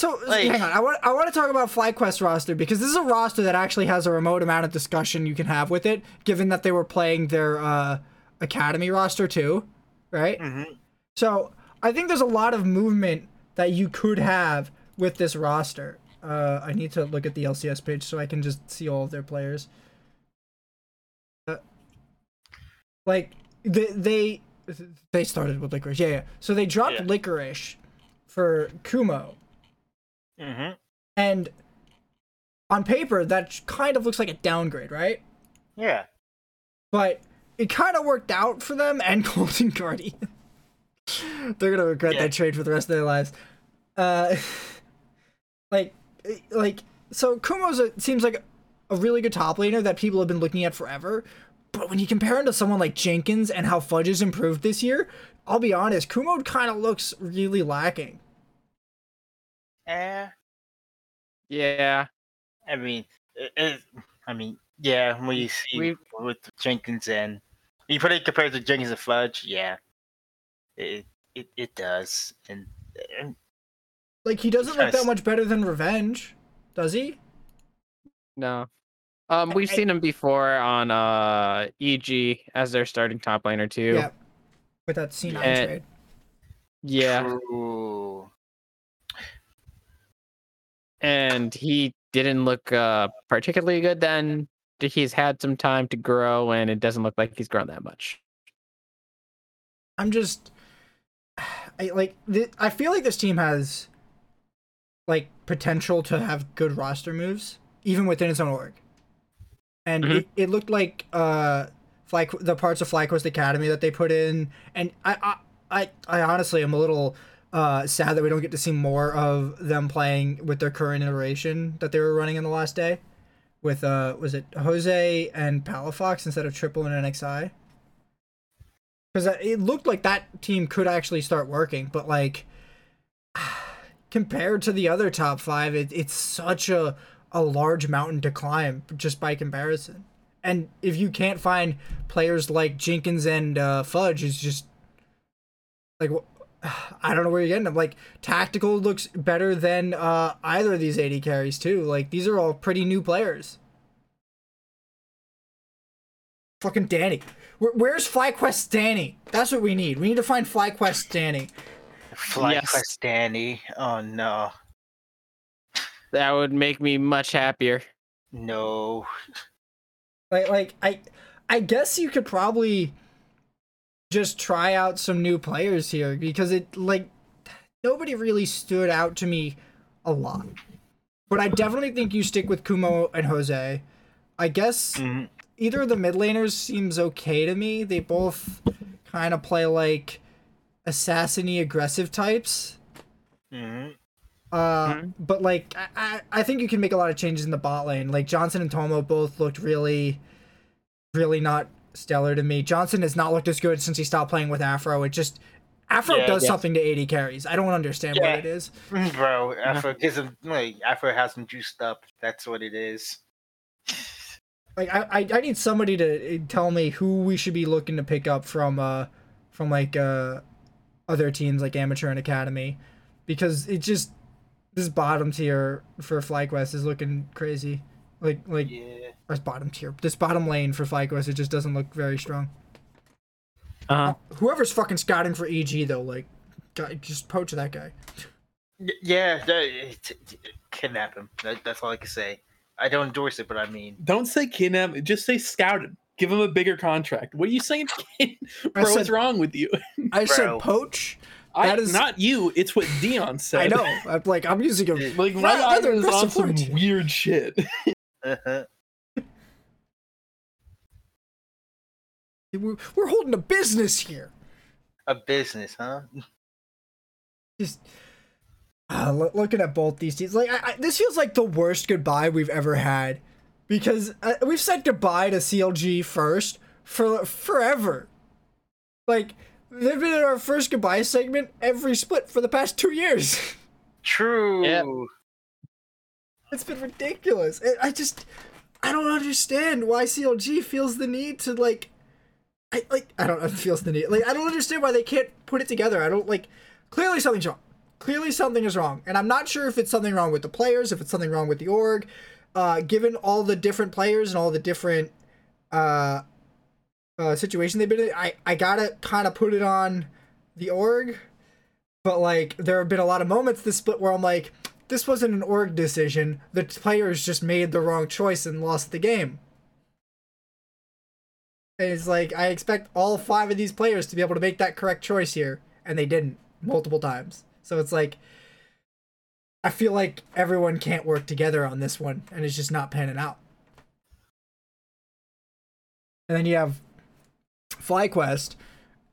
So Like- hang on, I want I want to talk about FlyQuest roster because this is a roster that actually has a remote amount of discussion you can have with it, given that they were playing their uh, academy roster too, right? hmm So I think there's a lot of movement that you could have with this roster. Uh, I need to look at the LCS page so I can just see all of their players. Uh, like they they they started with licorice, yeah, yeah. So they dropped Yeah. licorice for Kumo, hmm and on paper that kind of looks like a downgrade, right? Yeah. But it kind of worked out for them and Golden Guardian. They're gonna regret Yeah. that trade for the rest of their lives. Uh, like, like so Kumo's a, seems like a really good top laner that people have been looking at forever. But when you compare him to someone like Jenkins and how Fudge has improved this year, I'll be honest, Kumo kind of looks really lacking. Eh, Yeah. I mean, it, it, I mean, yeah. When you see We- with Jenkins and you put it compared to Jenkins and Fudge, yeah, it it, it does. And, and Like he doesn't look that Yes. much better than Revenge, does he? No. Um, we've I- seen him before on uh EG as their starting top laner too. Yeah. With that C9 Eh, trade. Yeah. True. And he didn't look uh particularly good then. He's had some time to grow, and it doesn't look like he's grown that much. I'm just, I like. Th- I feel like this team has, like, potential to have good roster moves, even within its own org. And Mhm. it, it looked like uh, Fly the parts of FlyQuest Academy that they put in, and I, I, I, I honestly am a little uh, sad that we don't get to see more of them playing with their current iteration that they were running in the last day, with uh, was it Jose and Palafox instead of Triple and NXI because it looked like that team could actually start working but like compared to the other top five it, it's such a, a large mountain to climb just by comparison. And if you can't find players like jenkins and uh, fudge is just like i don't know where you're getting them like tactical looks better than uh, either of these AD carries too like these are all pretty new players fucking danny where, where's FlyQuest Danny? That's what we need. We need to find FlyQuest Danny. FlyQuest Yes. Danny. Oh no, That would make me much happier. no. Like, like I, I guess you could probably just try out some new players here because it like nobody really stood out to me a lot. But I definitely think you stick with Kumo and Jose. I guess Mhm. either of the mid laners seems okay to me. They both kind of play like assassiny aggressive types. Mhm. Uh, Mhm. but like I, I, I think you can make a lot of changes in the bot lane. Like Johnson and Tomo both looked really, really not stellar to me. Johnson has not looked as good since he stopped playing with Afro. It just Afro Yeah, does yes. something to AD carries. I don't understand Yeah. what it is. Bro, Afro gives him like Afro has him juiced up. That's what it is. Like I, I, I need somebody to uh, tell me who we should be looking to pick up from uh from like uh other teams like amateur and academy because it just this bottom tier for FlyQuest is looking crazy. Like like Yeah. Or bottom tier. This bottom lane for FlyQuest it just doesn't look very strong. Uh-huh. Whoever's fucking scouting for EG though, like guy, just poach that guy. Yeah, t- t- kidnap him. That, that's all I can say. I don't endorse it, but I mean, Don't say kidnap. Just say scouted. Give him a bigger contract. What are you saying, kid? I Bro, what's wrong with you? I Bro. said poach. I, That is- not you. It's what Dion said. I know. I'm like I'm using a Like my Rather eye is on some weird shit. uh-huh. We're, we're holding a business here. a business, huh? just uh, loo- looking at both these teams, like I, I, this feels like the worst goodbye we've ever had, because uh, we've said goodbye to CLG first for forever. Like they've been in our first goodbye segment every split for the past two years. True. Yep. it's been ridiculous. I- I just I don't understand why CLG feels the need to like. I like I don't know feels the need like I don't understand why they can't put it together. I don't like clearly something's wrong. Clearly something is wrong, and I'm not sure if it's something wrong with the players, if it's something wrong with the org. Uh, given all the different players and all the different uh, uh situation they've been in, I I gotta kind of put it on the org. But like there have been a lot of moments this split where I'm like, this wasn't an org decision. The players just made the wrong choice and lost the game. And it's like I expect all five of these players to be able to make that correct choice here, and they didn't multiple times. So it's like I feel like everyone can't work together on this one, and it's just not panning out. And then you have FlyQuest,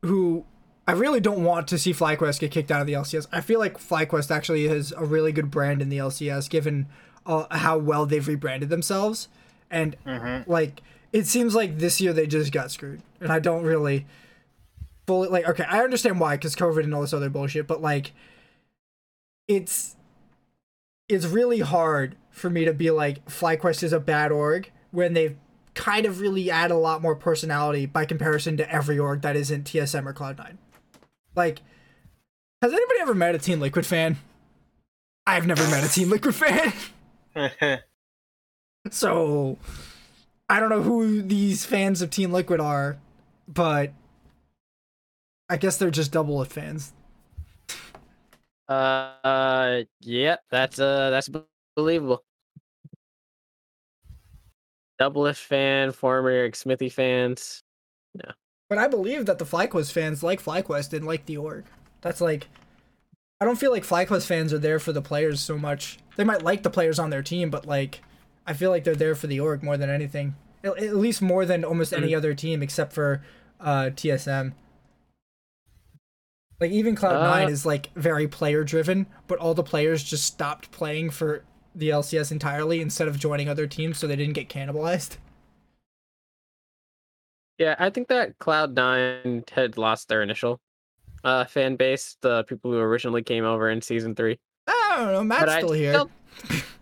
who I really don't want to see FlyQuest get kicked out of the LCS. I feel like FlyQuest actually is a really good brand in the LCS, given uh, how well they've rebranded themselves. And Mm-hmm. like, it seems like this year they just got screwed, and I don't really fully like. Okay, I understand why, because COVID and all this other bullshit, but like, it's it's really hard for me to be like FlyQuest is a bad org when they've kind of really add a lot more personality by comparison to every org that isn't TSM or Cloud9. Like, has anybody ever met a Team Liquid fan? I've never met a Team Liquid fan. So, I don't know who these fans of Team Liquid are, but I guess they're just Doublelift fans. Uh, uh, yeah, that's uh, that's believable. Double Doublelift fan, former Xmithie fans. Yeah. But I believe that the FlyQuest fans like FlyQuest and like the org. That's like, I don't feel like FlyQuest fans are there for the players so much. They might like the players on their team, but like, I feel like they're there for the org more than anything. At, at least more than almost any other team except for uh, TSM. Like even Cloud9 Uh, is like very player driven, but all the players just stopped playing for the LCS entirely instead of joining other teams so they didn't get cannibalized. Yeah, I think that Cloud Nine had lost their initial uh fan base, the people who originally came over in season three. I don't know, Matt's But I still here. still-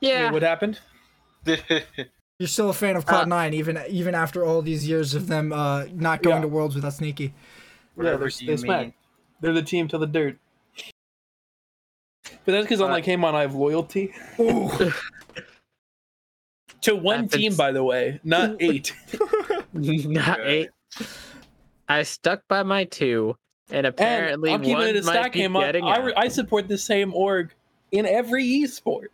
Yeah, Wait, what happened? You're still a fan of Uh, Cloud9 even even after all these years of them uh, not going Yeah. to Worlds without Sneaky. Whatever they're, do you they smack. mean? They're the team to the dirt. But that's because I'm Uh, like, hey, man, I have loyalty to one Happens. team, by the way, not eight. not Okay. eight. I stuck by my two, and apparently and I'm keeping one it a might stack be game up. getting I, out. re- I support the same org in every esport.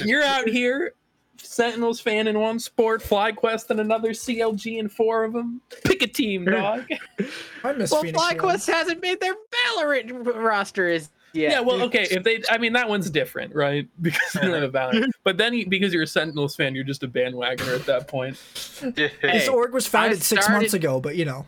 You're out here Sentinels fan in one sport, FlyQuest and another, CLG and four of them. Pick a team, dog. I miss Well, Phoenix. Shield. FlyQuest hasn't made their Valorant roster is yet. Yeah, well, okay. If they, I mean, that one's different, right? Because they don't have a balance. But then, you, because you're a Sentinels fan, you're just a bandwagoner at that point. This org was founded six months ago, but you know.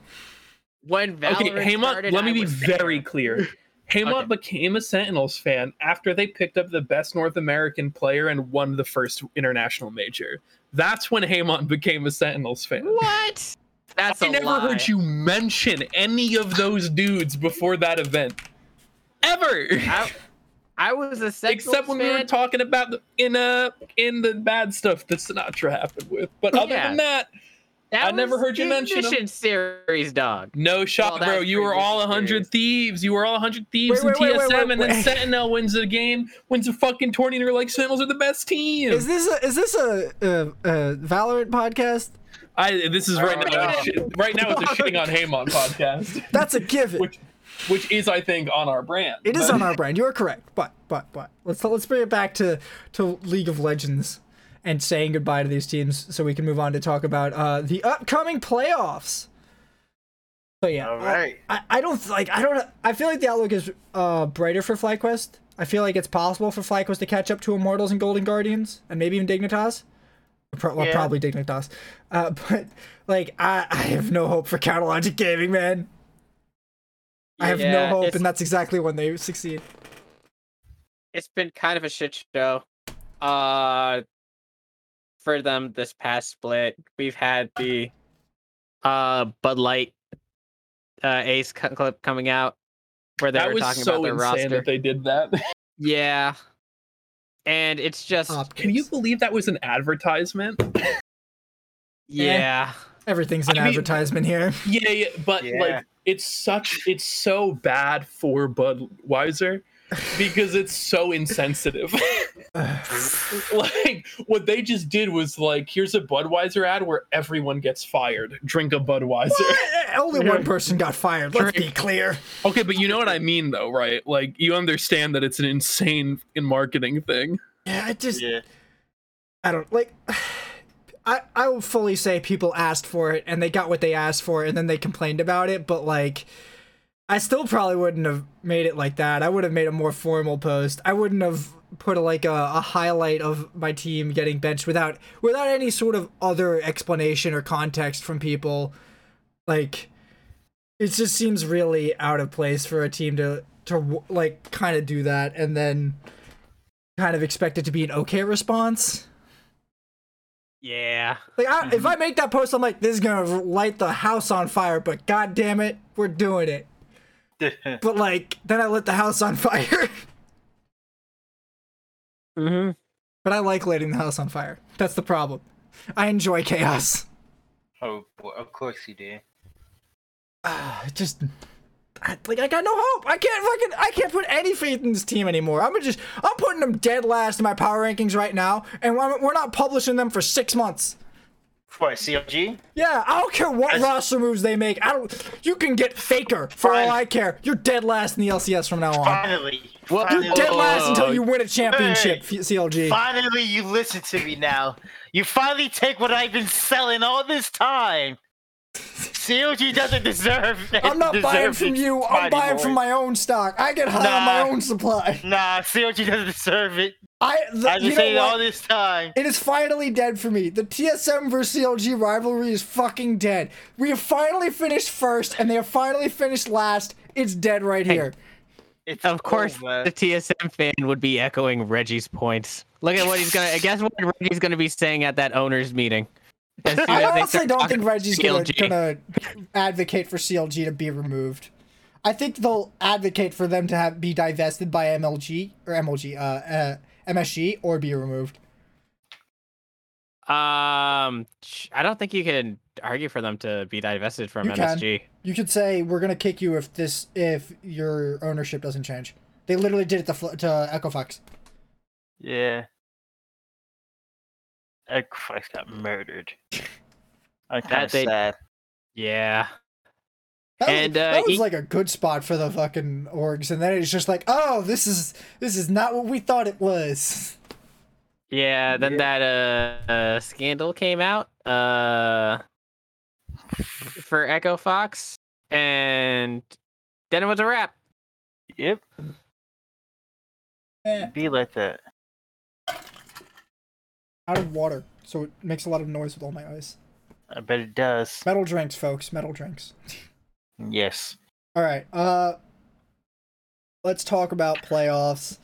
when Valorant okay, Haymont, started, let me I be was very there. clear. Haymont Okay. became a Sentinels fan after they picked up the best North American player and won the first international major. That's when Haymont became a Sentinels fan. What? That's I a never lie. heard you mention any of those dudes before that event. Ever. I, I was a Sentinels Except when we were talking about the, in uh in the bad stuff that Sinatraa happened with. But other Yeah. than that, That I never heard you the mention 'em. Series, dog. no shot, Well, bro. You were all a hundred thieves. You were all a hundred thieves Wait, in wait, wait, TSM, wait, wait, and then wait. Sentinel wins the game, wins a fucking tourney, and you're like, Sentinels are the best team. Is this a is this a, a, a Valorant podcast? I this is right Oh, now. no. right now, it's a shitting on Haymon podcast, That's a given. which which is, I think, on our brand. It is But- on our brand. You are correct. But but but let's let's bring it back to to League of Legends and saying goodbye to these teams so we can move on to talk about uh the upcoming playoffs. So yeah, All I- right. I, I don't like I don't I feel like the outlook is uh brighter for FlyQuest. I feel like it's possible for FlyQuest to catch up to Immortals and Golden Guardians and maybe even Dignitas. Pro- well, Yeah. probably Dignitas. Uh, but like I, I have no hope for Counterlogic Gaming, man. I have no hope, and that's exactly when they succeed. it's been kind of a shit show. Uh, for them this past split, we've had the uh Bud Light uh Ace clip coming out where they That were was talking so about their insane roster. that they did that. Yeah, and it's just Optics. Can you believe that was an advertisement? yeah. Everything's an I mean- advertisement here. Yeah, yeah, but Yeah. like it's such it's so bad for Budweiser because it's so insensitive. like what they just did was like here's a Budweiser ad where everyone gets fired. Drink a Budweiser. Eh, Only one person got fired. Let's be clear. okay, but you know what I mean though, right? Like you understand that it's an insane in marketing thing. Yeah, I just Yeah. I don't like. I I will fully say people asked for it and they got what they asked for and then they complained about it, but like. I still probably wouldn't have made it like that. I would have made a more formal post. I wouldn't have put a, like a, a highlight of my team getting benched without without any sort of other explanation or context from people. Like, it just seems really out of place for a team to to like kind of do that and then kind of expect it to be an okay response. Yeah. Like, I, if mm-hmm. I make that post, I'm like, this is gonna light the house on fire. But god damn it, we're doing it. But like, then I lit the house on fire. Mm-hmm. but I like lighting the house on fire. That's the problem. I enjoy chaos. oh, boy, of course you do. Ah, it just. I, like I got no hope. I can't fucking. I can't put any faith in this team anymore. I'm just. I'm putting them dead last in my power rankings right now, and we're we're not publishing them for six months. What, CLG? Yeah, I don't care what That's- roster moves they make. I don't. You can get Faker for all I care. You're dead last in the LCS from now on. Finally. Well, You're finally, dead last until you win a championship, Hey. CLG. finally you listen to me now. You finally take what I've been selling all this time. CLG doesn't deserve I'm not buying from you. I'm buying from my own stock. I get high on my own supply. Nah, CLG doesn't deserve it. I. The, I've you been know saying what? all this time. It is finally dead for me. The TSM versus CLG rivalry is fucking dead. We have finally finished first, and they have finally finished last. It's dead right here. It's Of course, oh, over. the TSM fan would be echoing Reggie's points. Look at what he's gonna. I guess what Reggie's gonna be saying at that owners meeting. As soon I honestly don't think Reggie's gonna, CLG. gonna advocate for CLG to be removed. I think they'll advocate for them to have be divested by MLG or MLG, uh, uh MSG, or be removed. Um, I don't think you can argue for them to be divested from You can. You could say we're gonna kick you if this if your ownership doesn't change. They literally did it to Fl- to Echo Fox. Yeah. Echo Fox got murdered. I'm kind of they- sad. Yeah. That was, And, uh, that was he- like a good spot for the fucking orgs, and then it's just like, oh, this is this is not what we thought it was. Yeah, then Yeah. that uh, uh scandal came out uh for Echo Fox and then it was a wrap. Yep. Eh, Be like that. Out of water, so it makes a lot of noise with all my ice. I bet it does. Metal drinks, folks. Metal drinks. Yes. All right. Uh, let's talk about playoffs.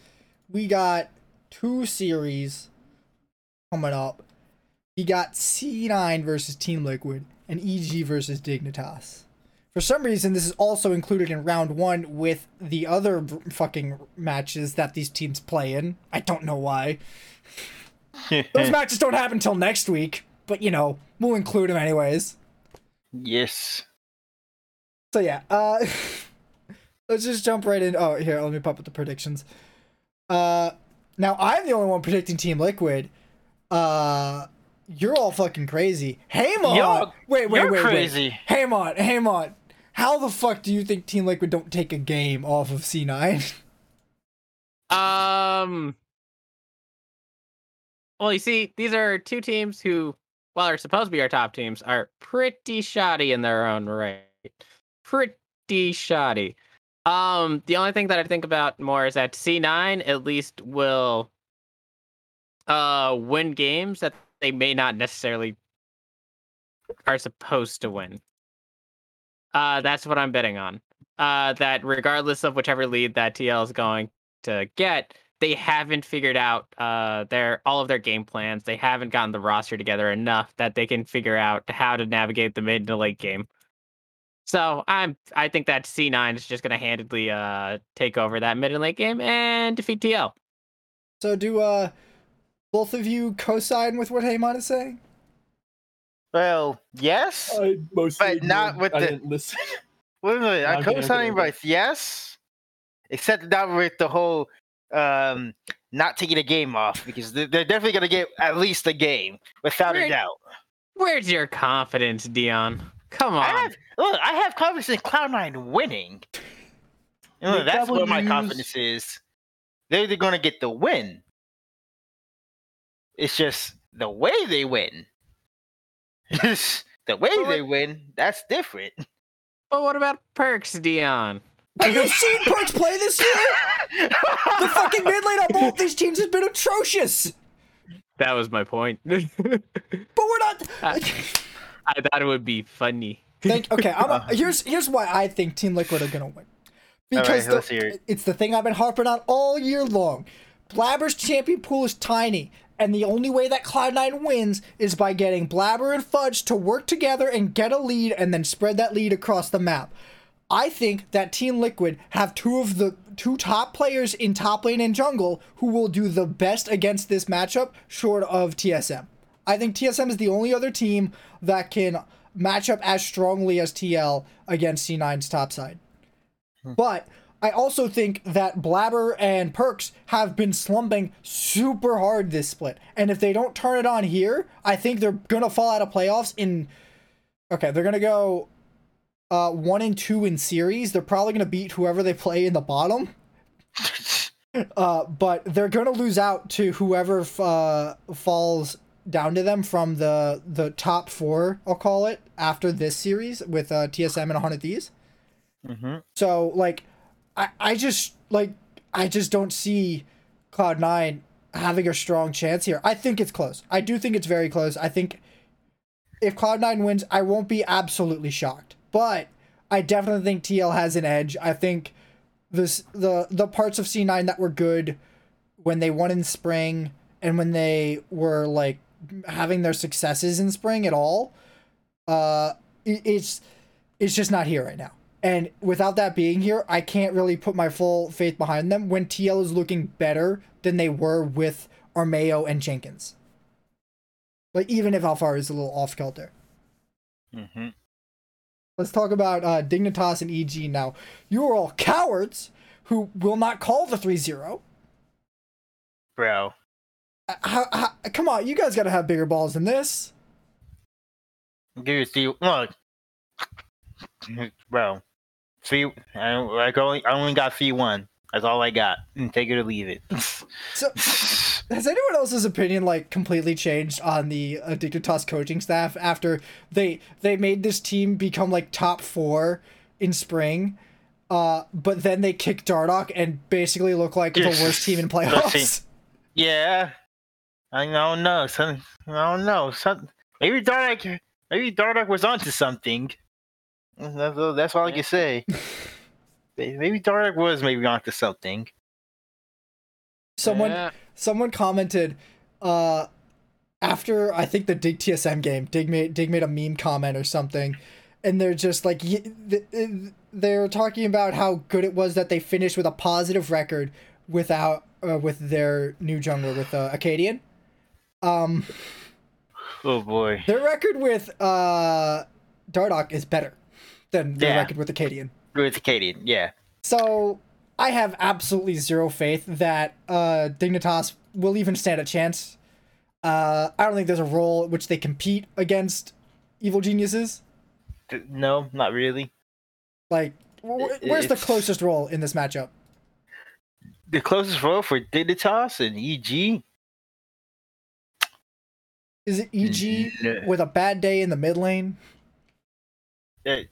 We got two series coming up. We got C9 versus Team Liquid and EG versus Dignitas. For some reason, this is also included in round one with the other fucking matches that these teams play in. I don't know why. Those matches don't happen until next week, but you know, we'll include them anyways. yes. So yeah, uh let's just jump right in. Oh, here, let me pop up the predictions. Uh now I'm the only one predicting Team Liquid. Uh you're all fucking crazy. Hamon! Yo, wait, wait, wait. you're wait, crazy. wait. Hamon, Hamon. How the fuck do you think Team Liquid don't take a game off of C9? Um Well, you see, these are two teams who, while are supposed to be our top teams, are pretty shoddy in their own right. Pretty shoddy. Um, the only thing that I think about more is that C9 at least will uh win games that they may not necessarily are supposed to win. Uh that's what I'm betting on. Uh that regardless of whichever lead that TL is going to get, they haven't figured out uh their all of their game plans. They haven't gotten the roster together enough that they can figure out how to navigate the mid to late game. So I'm I think that C9 is just gonna handedly uh take over that mid and late game and defeat TL. so do uh both of you co-sign with what Hamon is saying? Well, yes. I mostly But not with I the- didn't listen. Wait a minute. I'm I'm kidding, I'm co-signing with yes, except not with the whole um not taking a game off because they're, they're definitely gonna get at least a game without a doubt. Where's your confidence, Dion? Come on. I have look. I have confidence in Cloud Nine winning. You know, The that's where my confidence is. They're, they're gonna get the win. It's just the way they win. the way But they win, that's different. But what about perks, Dion? Have you seen Perks play this year? The fucking mid lane on both these teams has been atrocious. That was my point. But we're not. I- I thought it would be funny. Think, okay, I'm a, here's here's why I think Team Liquid are gonna win. Because let's the- it's the thing I've been harping on all year long. Blabber's champion pool is tiny, and the only way that Cloud9 wins is by getting Blabber and Fudge to work together and get a lead and then spread that lead across the map. I think that Team Liquid have two of the two top players in top lane and jungle who will do the best against this matchup short of TSM. I think TSM is the only other team that can match up as strongly as TL against C9's top side. Hmm. But I also think that Blabber and Perks have been slumping super hard this split. And if they don't turn it on here, I think they're gonna fall out of playoffs in Okay, they're gonna go uh one and two in series. They're probably gonna beat whoever they play in the bottom. Uh, but they're gonna lose out to whoever f- uh, falls down to them from the the top four. I'll call it after this series with uh, TSM and 100 Thieves. hmm So like, I I just like I just don't see Cloud Nine having a strong chance here. I think it's close. I do think it's very close. I think if Cloud Nine wins, I won't be absolutely shocked. But I definitely think TL has an edge. I think this the the parts of C9 that were good when they won in spring and when they were like having their successes in spring at all uh it, it's it's just not here right now. And without that being here, I can't really put my full faith behind them when TL is looking better than they were with Armao and Jenkins. Like even if Alphari is a little off kilter. hmm Let's talk about uh, Dignitas and EG now. You are all cowards who will not call the 3-0. Bro, Uh, How, how, come on, you guys gotta have bigger balls than this. give you look, bro. Three. I, I only I only got three one That's all I got. And take it or leave it. So, has anyone else's opinion like completely changed on the uh, Dignitas coaching staff after they they made this team become like top four in spring, uh, but then they kicked Dardock and basically look like the worst team in playoffs? yeah. I don't know. Some, I don't know. Some, maybe Dardock, maybe Dardock was onto something. That's, all- that's all I can say. maybe Dardock was maybe onto something. Someone Yeah. someone commented uh after I think the Dig TSM game, Dig made Dig made a meme comment or something, and they're just like y- th- th- they're talking about how good it was that they finished with a positive record without uh, with their new jungler with uh, Akaadian. Um, Oh boy. their record with uh Dardock is better than their Yeah. record with Akaadian. With Akaadian, yeah. So I have absolutely zero faith that uh, Dignitas will even stand a chance. Uh, I don't think there's a role in which they compete against evil geniuses. No, not really. Like, wh- It- where's the closest role in this matchup? The closest role for Dignitas and EG. Is it EG with a bad day in the mid lane? Uh,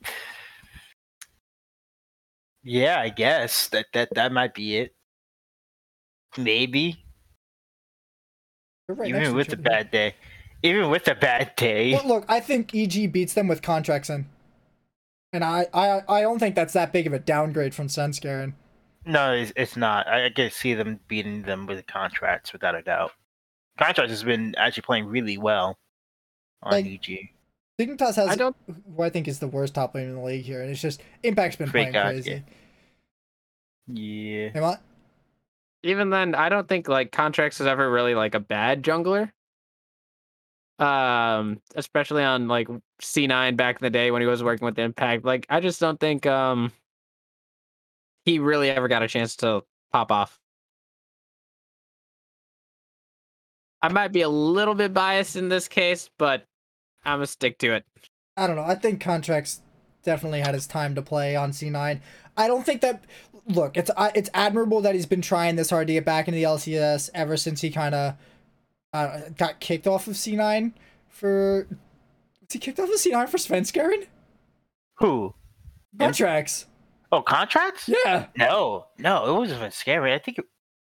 yeah, I guess that that that might be it. Maybe right even with a bad day, even with a bad day. Well, look, I think EG beats them with Contractz in. And I, I, I don't think that's that big of a downgrade from Svenskeren. No, it's, it's not. I, I can see them beating them with Contractz without a doubt. Contractz has been actually playing really well on Like, EG. Dignitas has I don't. who I think is the worst top lane in the league here, and it's just Impact's been Freak playing out, crazy. Yeah. Hey, what? even then, I don't think like Contractz is ever really like a bad jungler. Um, especially on like C9 back in the day when he was working with Impact. Like, I just don't think um he really ever got a chance to pop off. I might be a little bit biased in this case, but I'm gonna stick to it. I don't know. I think Contractz definitely had his time to play on C9. I don't think that. Look, it's I it's admirable that he's been trying this hard to get back into the LCS ever since he kind of uh, got kicked off of C9 for. Was he kicked off of C9 for Svenskeren? Who? Contractz. Oh, Contractz? Yeah, No, no, it wasn't even scary. I think. It...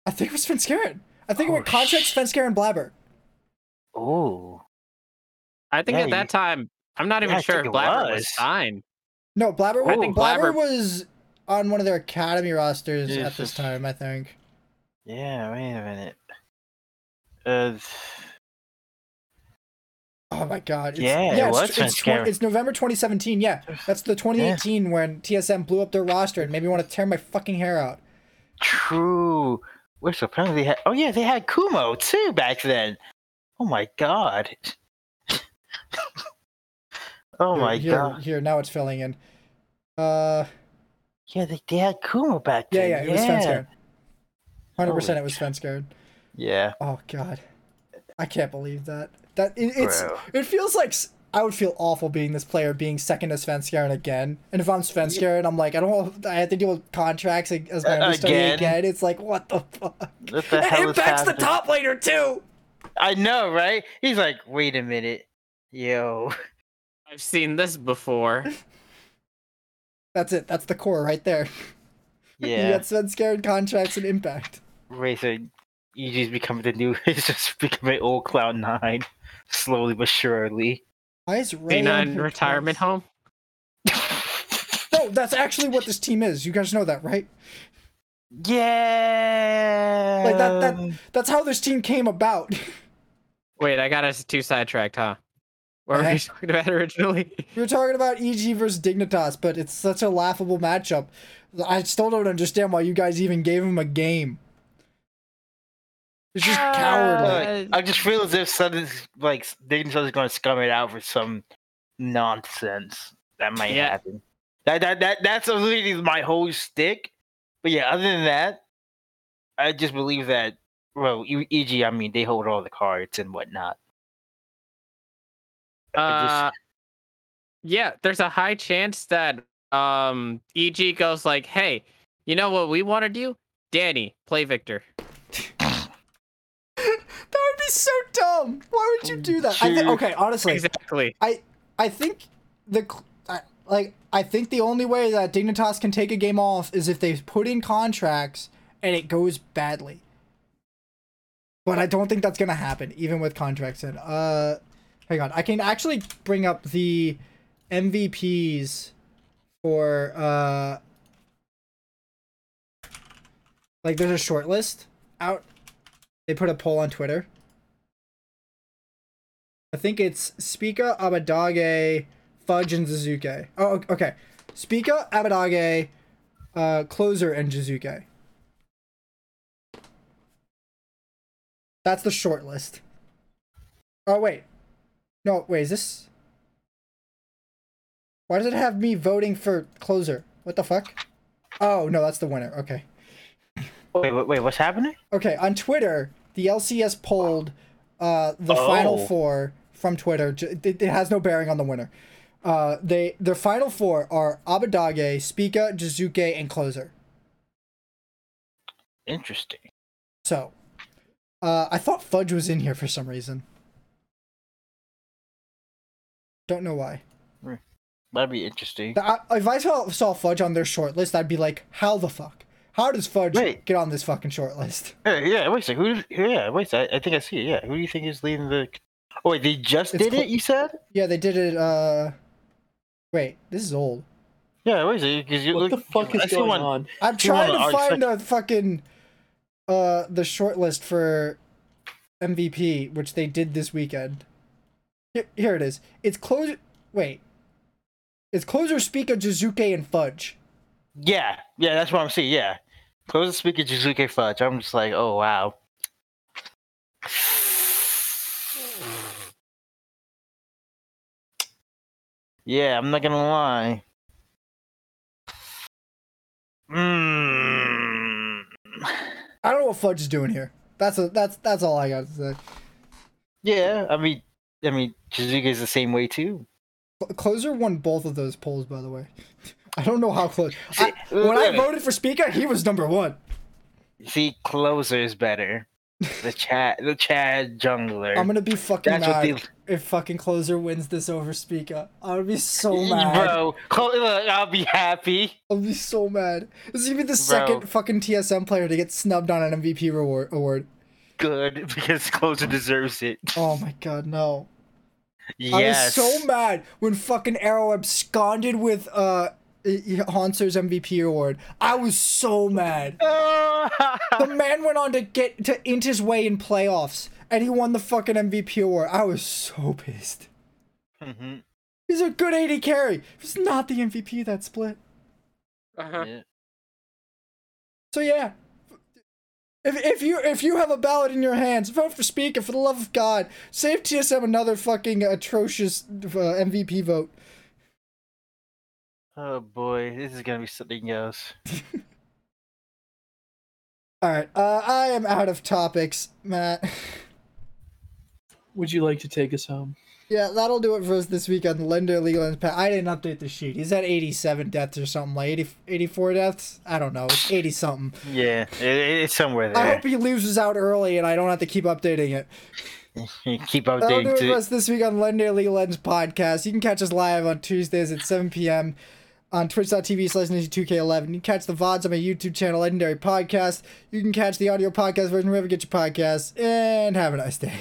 I think it was Svenskeren. I think it was Contractz, sh- Svenskeren, Blabber. Oh, I think Yeah, at that you- time, I'm not Yeah, even I sure think if Blabber was was. signed. No, Blabber. I think Blabber Blabber- was on one of their academy rosters Yeah, at this time. I think. yeah. Wait a minute. Uh, Oh my god. It's, Yeah, it it's, was it's, Svenskeren. 20 it's November 2017. Yeah, that's the 2018 when TSM blew up their roster and made me want to tear my fucking hair out. true. Which apparently they had. Oh yeah, they had Kumo too back then. Oh my god. oh Here- my here, god. Here, now it's filling in. Uh, Yeah, they, they had Kumo back yeah, then. yeah, yeah, it was Svenskeren. 100% it was Svenskeren. Yeah. Oh god. I can't believe that. That it, it's Bro. it feels like I would feel awful being this player being second to Svenskeren again. And if I'm Svenskeren, I'm like I don't I have to deal with Contractz as my Uh, again? again. It's like what the fuck? What the is Impact's the top laner too. I know, right? He's like, wait a minute. Yo. I've seen this before. That's it. That's the core right there. Yeah. you Yeah. got Svenskeren Contractz and impact. Razor, you just become the new. It's just becoming old Cloud Nine, slowly but surely. Why is Ray on C9 retirement twice? home. No, that's actually what this team is. You guys know that, right? yeah. Like that. That that's how this team came about. Wait, I got us too sidetracked, huh? What were we eh. talking about originally? we were talking about EG versus Dignitas, but it's such a laughable matchup. I still don't understand why you guys even gave him a game. It's just uh, cowardly. I just feel as if suddenly, like, Dignitas is going to scum it out for some nonsense that might Yeah. happen. That that that that's really my whole stick. But yeah, other than that, I just believe that. Well, E- EG, I mean, they hold all the cards and whatnot. I just- Uh, yeah, there's a high chance that um EG goes like, "Hey, you know what we want to do? Danny, play Viktor. That would be so dumb. Why would you do that? I thi- okay, honestly, Exactly. I I think the cl- I, like I think the only way that Dignitas can take a game off is if they put in Contractz and it goes badly. But I don't think that's gonna happen, even with Contractz in. Uh, hang on, I can actually bring up the MVPs for uh, like there's a short list out. They put a poll on Twitter. I think it's Spica, Abbedagge, Fudge, and Jiizuke. Oh, okay. Spica, Abbedagge, uh, Closer, and Jiizuke. That's the short list. Oh, wait. No, wait, is this... Why does it have me voting for Closer? What the fuck? Oh, no, that's the winner. Okay. Wait, wait, wait, what's happening? Okay, on Twitter, the LCS polled uh, the final Oh. four from Twitter. It, it has no bearing on the winner. Uh, they their final four are Abbedagge, Spica, Jiizuke, and Closer. Interesting. So, uh, I thought Fudge was in here for some reason. Don't know why. That'd be interesting. I- if I saw, saw Fudge on their short list, I'd be like, how the fuck? How does Fudge Wait. get on this fucking short list? Hey, yeah, wait a second. Who? Did, yeah, wait. a sec, I, I think I see it. Yeah, who do you think is leading the? Oh wait, they just It's did cl- it. You said? Yeah, they did it. Uh, wait, this is old. Yeah, wait a second. Because you What look. the fuck I is see going one- on? I'm You wanna trying to argue find a fucking uh the short list for MVP, which they did this weekend. Here, here it is. It's closer. Wait, it's closer. Spica, Jiizuke, and Fudge. Yeah, yeah, that's what I'm seeing. Yeah, close the Spica, Jiizuke Fudge. I'm just like, oh wow. Yeah, I'm not gonna lie. Mm. I don't know what Fudge is doing here. That's a that's that's all I got to say. Yeah, I mean, I mean, Jiizuke is the same way too. Closer won both of those polls, by the way. I don't know how close. I, when I voted for Spica, he was number one. See, closer is better. The chat, the Chad jungler. I'm gonna be fucking That's what mad they- if fucking Closer wins this over Spica. I'm gonna be so mad. Bro, I'll be happy. I'll be so mad. This is gonna be the second fucking TSM player to get snubbed on an MVP reward award. Good because closer deserves it. Oh my god, no. Yes. I was so mad when fucking Arrow absconded with uh Hauntzer's MVP award. I was so mad. The man went on to get to int his way in playoffs and he won the fucking MVP award. I was so pissed. Mhm. He's a good AD carry. He's not the MVP that split. Uh-huh. Yeah. So yeah, if if you if you have a ballot in your hands, vote for Spica for the love of God. Save TSM another fucking atrocious uh, MVP vote. Oh boy, this is gonna be something else. All right, uh, I am out of topics, Matt. Would you like to take us home? Yeah, that'll do it for us this week on Lender Legal and Pat. I didn't update the sheet. He's at 87 deaths or something like 80, 84 deaths. I don't know. It's 80 something. Yeah, it, it's somewhere there. I hope he loses out early and I don't have to keep updating it. You Keep That'll do updating it for us this week on of Legends podcast. You can catch us live on Tuesdays at 7 p.m. on twitch.tv slash ninja2k11. You can catch the VODs on my YouTube channel, Legendary Podcast. You can catch the audio podcast version wherever you get your podcasts. And have a nice day.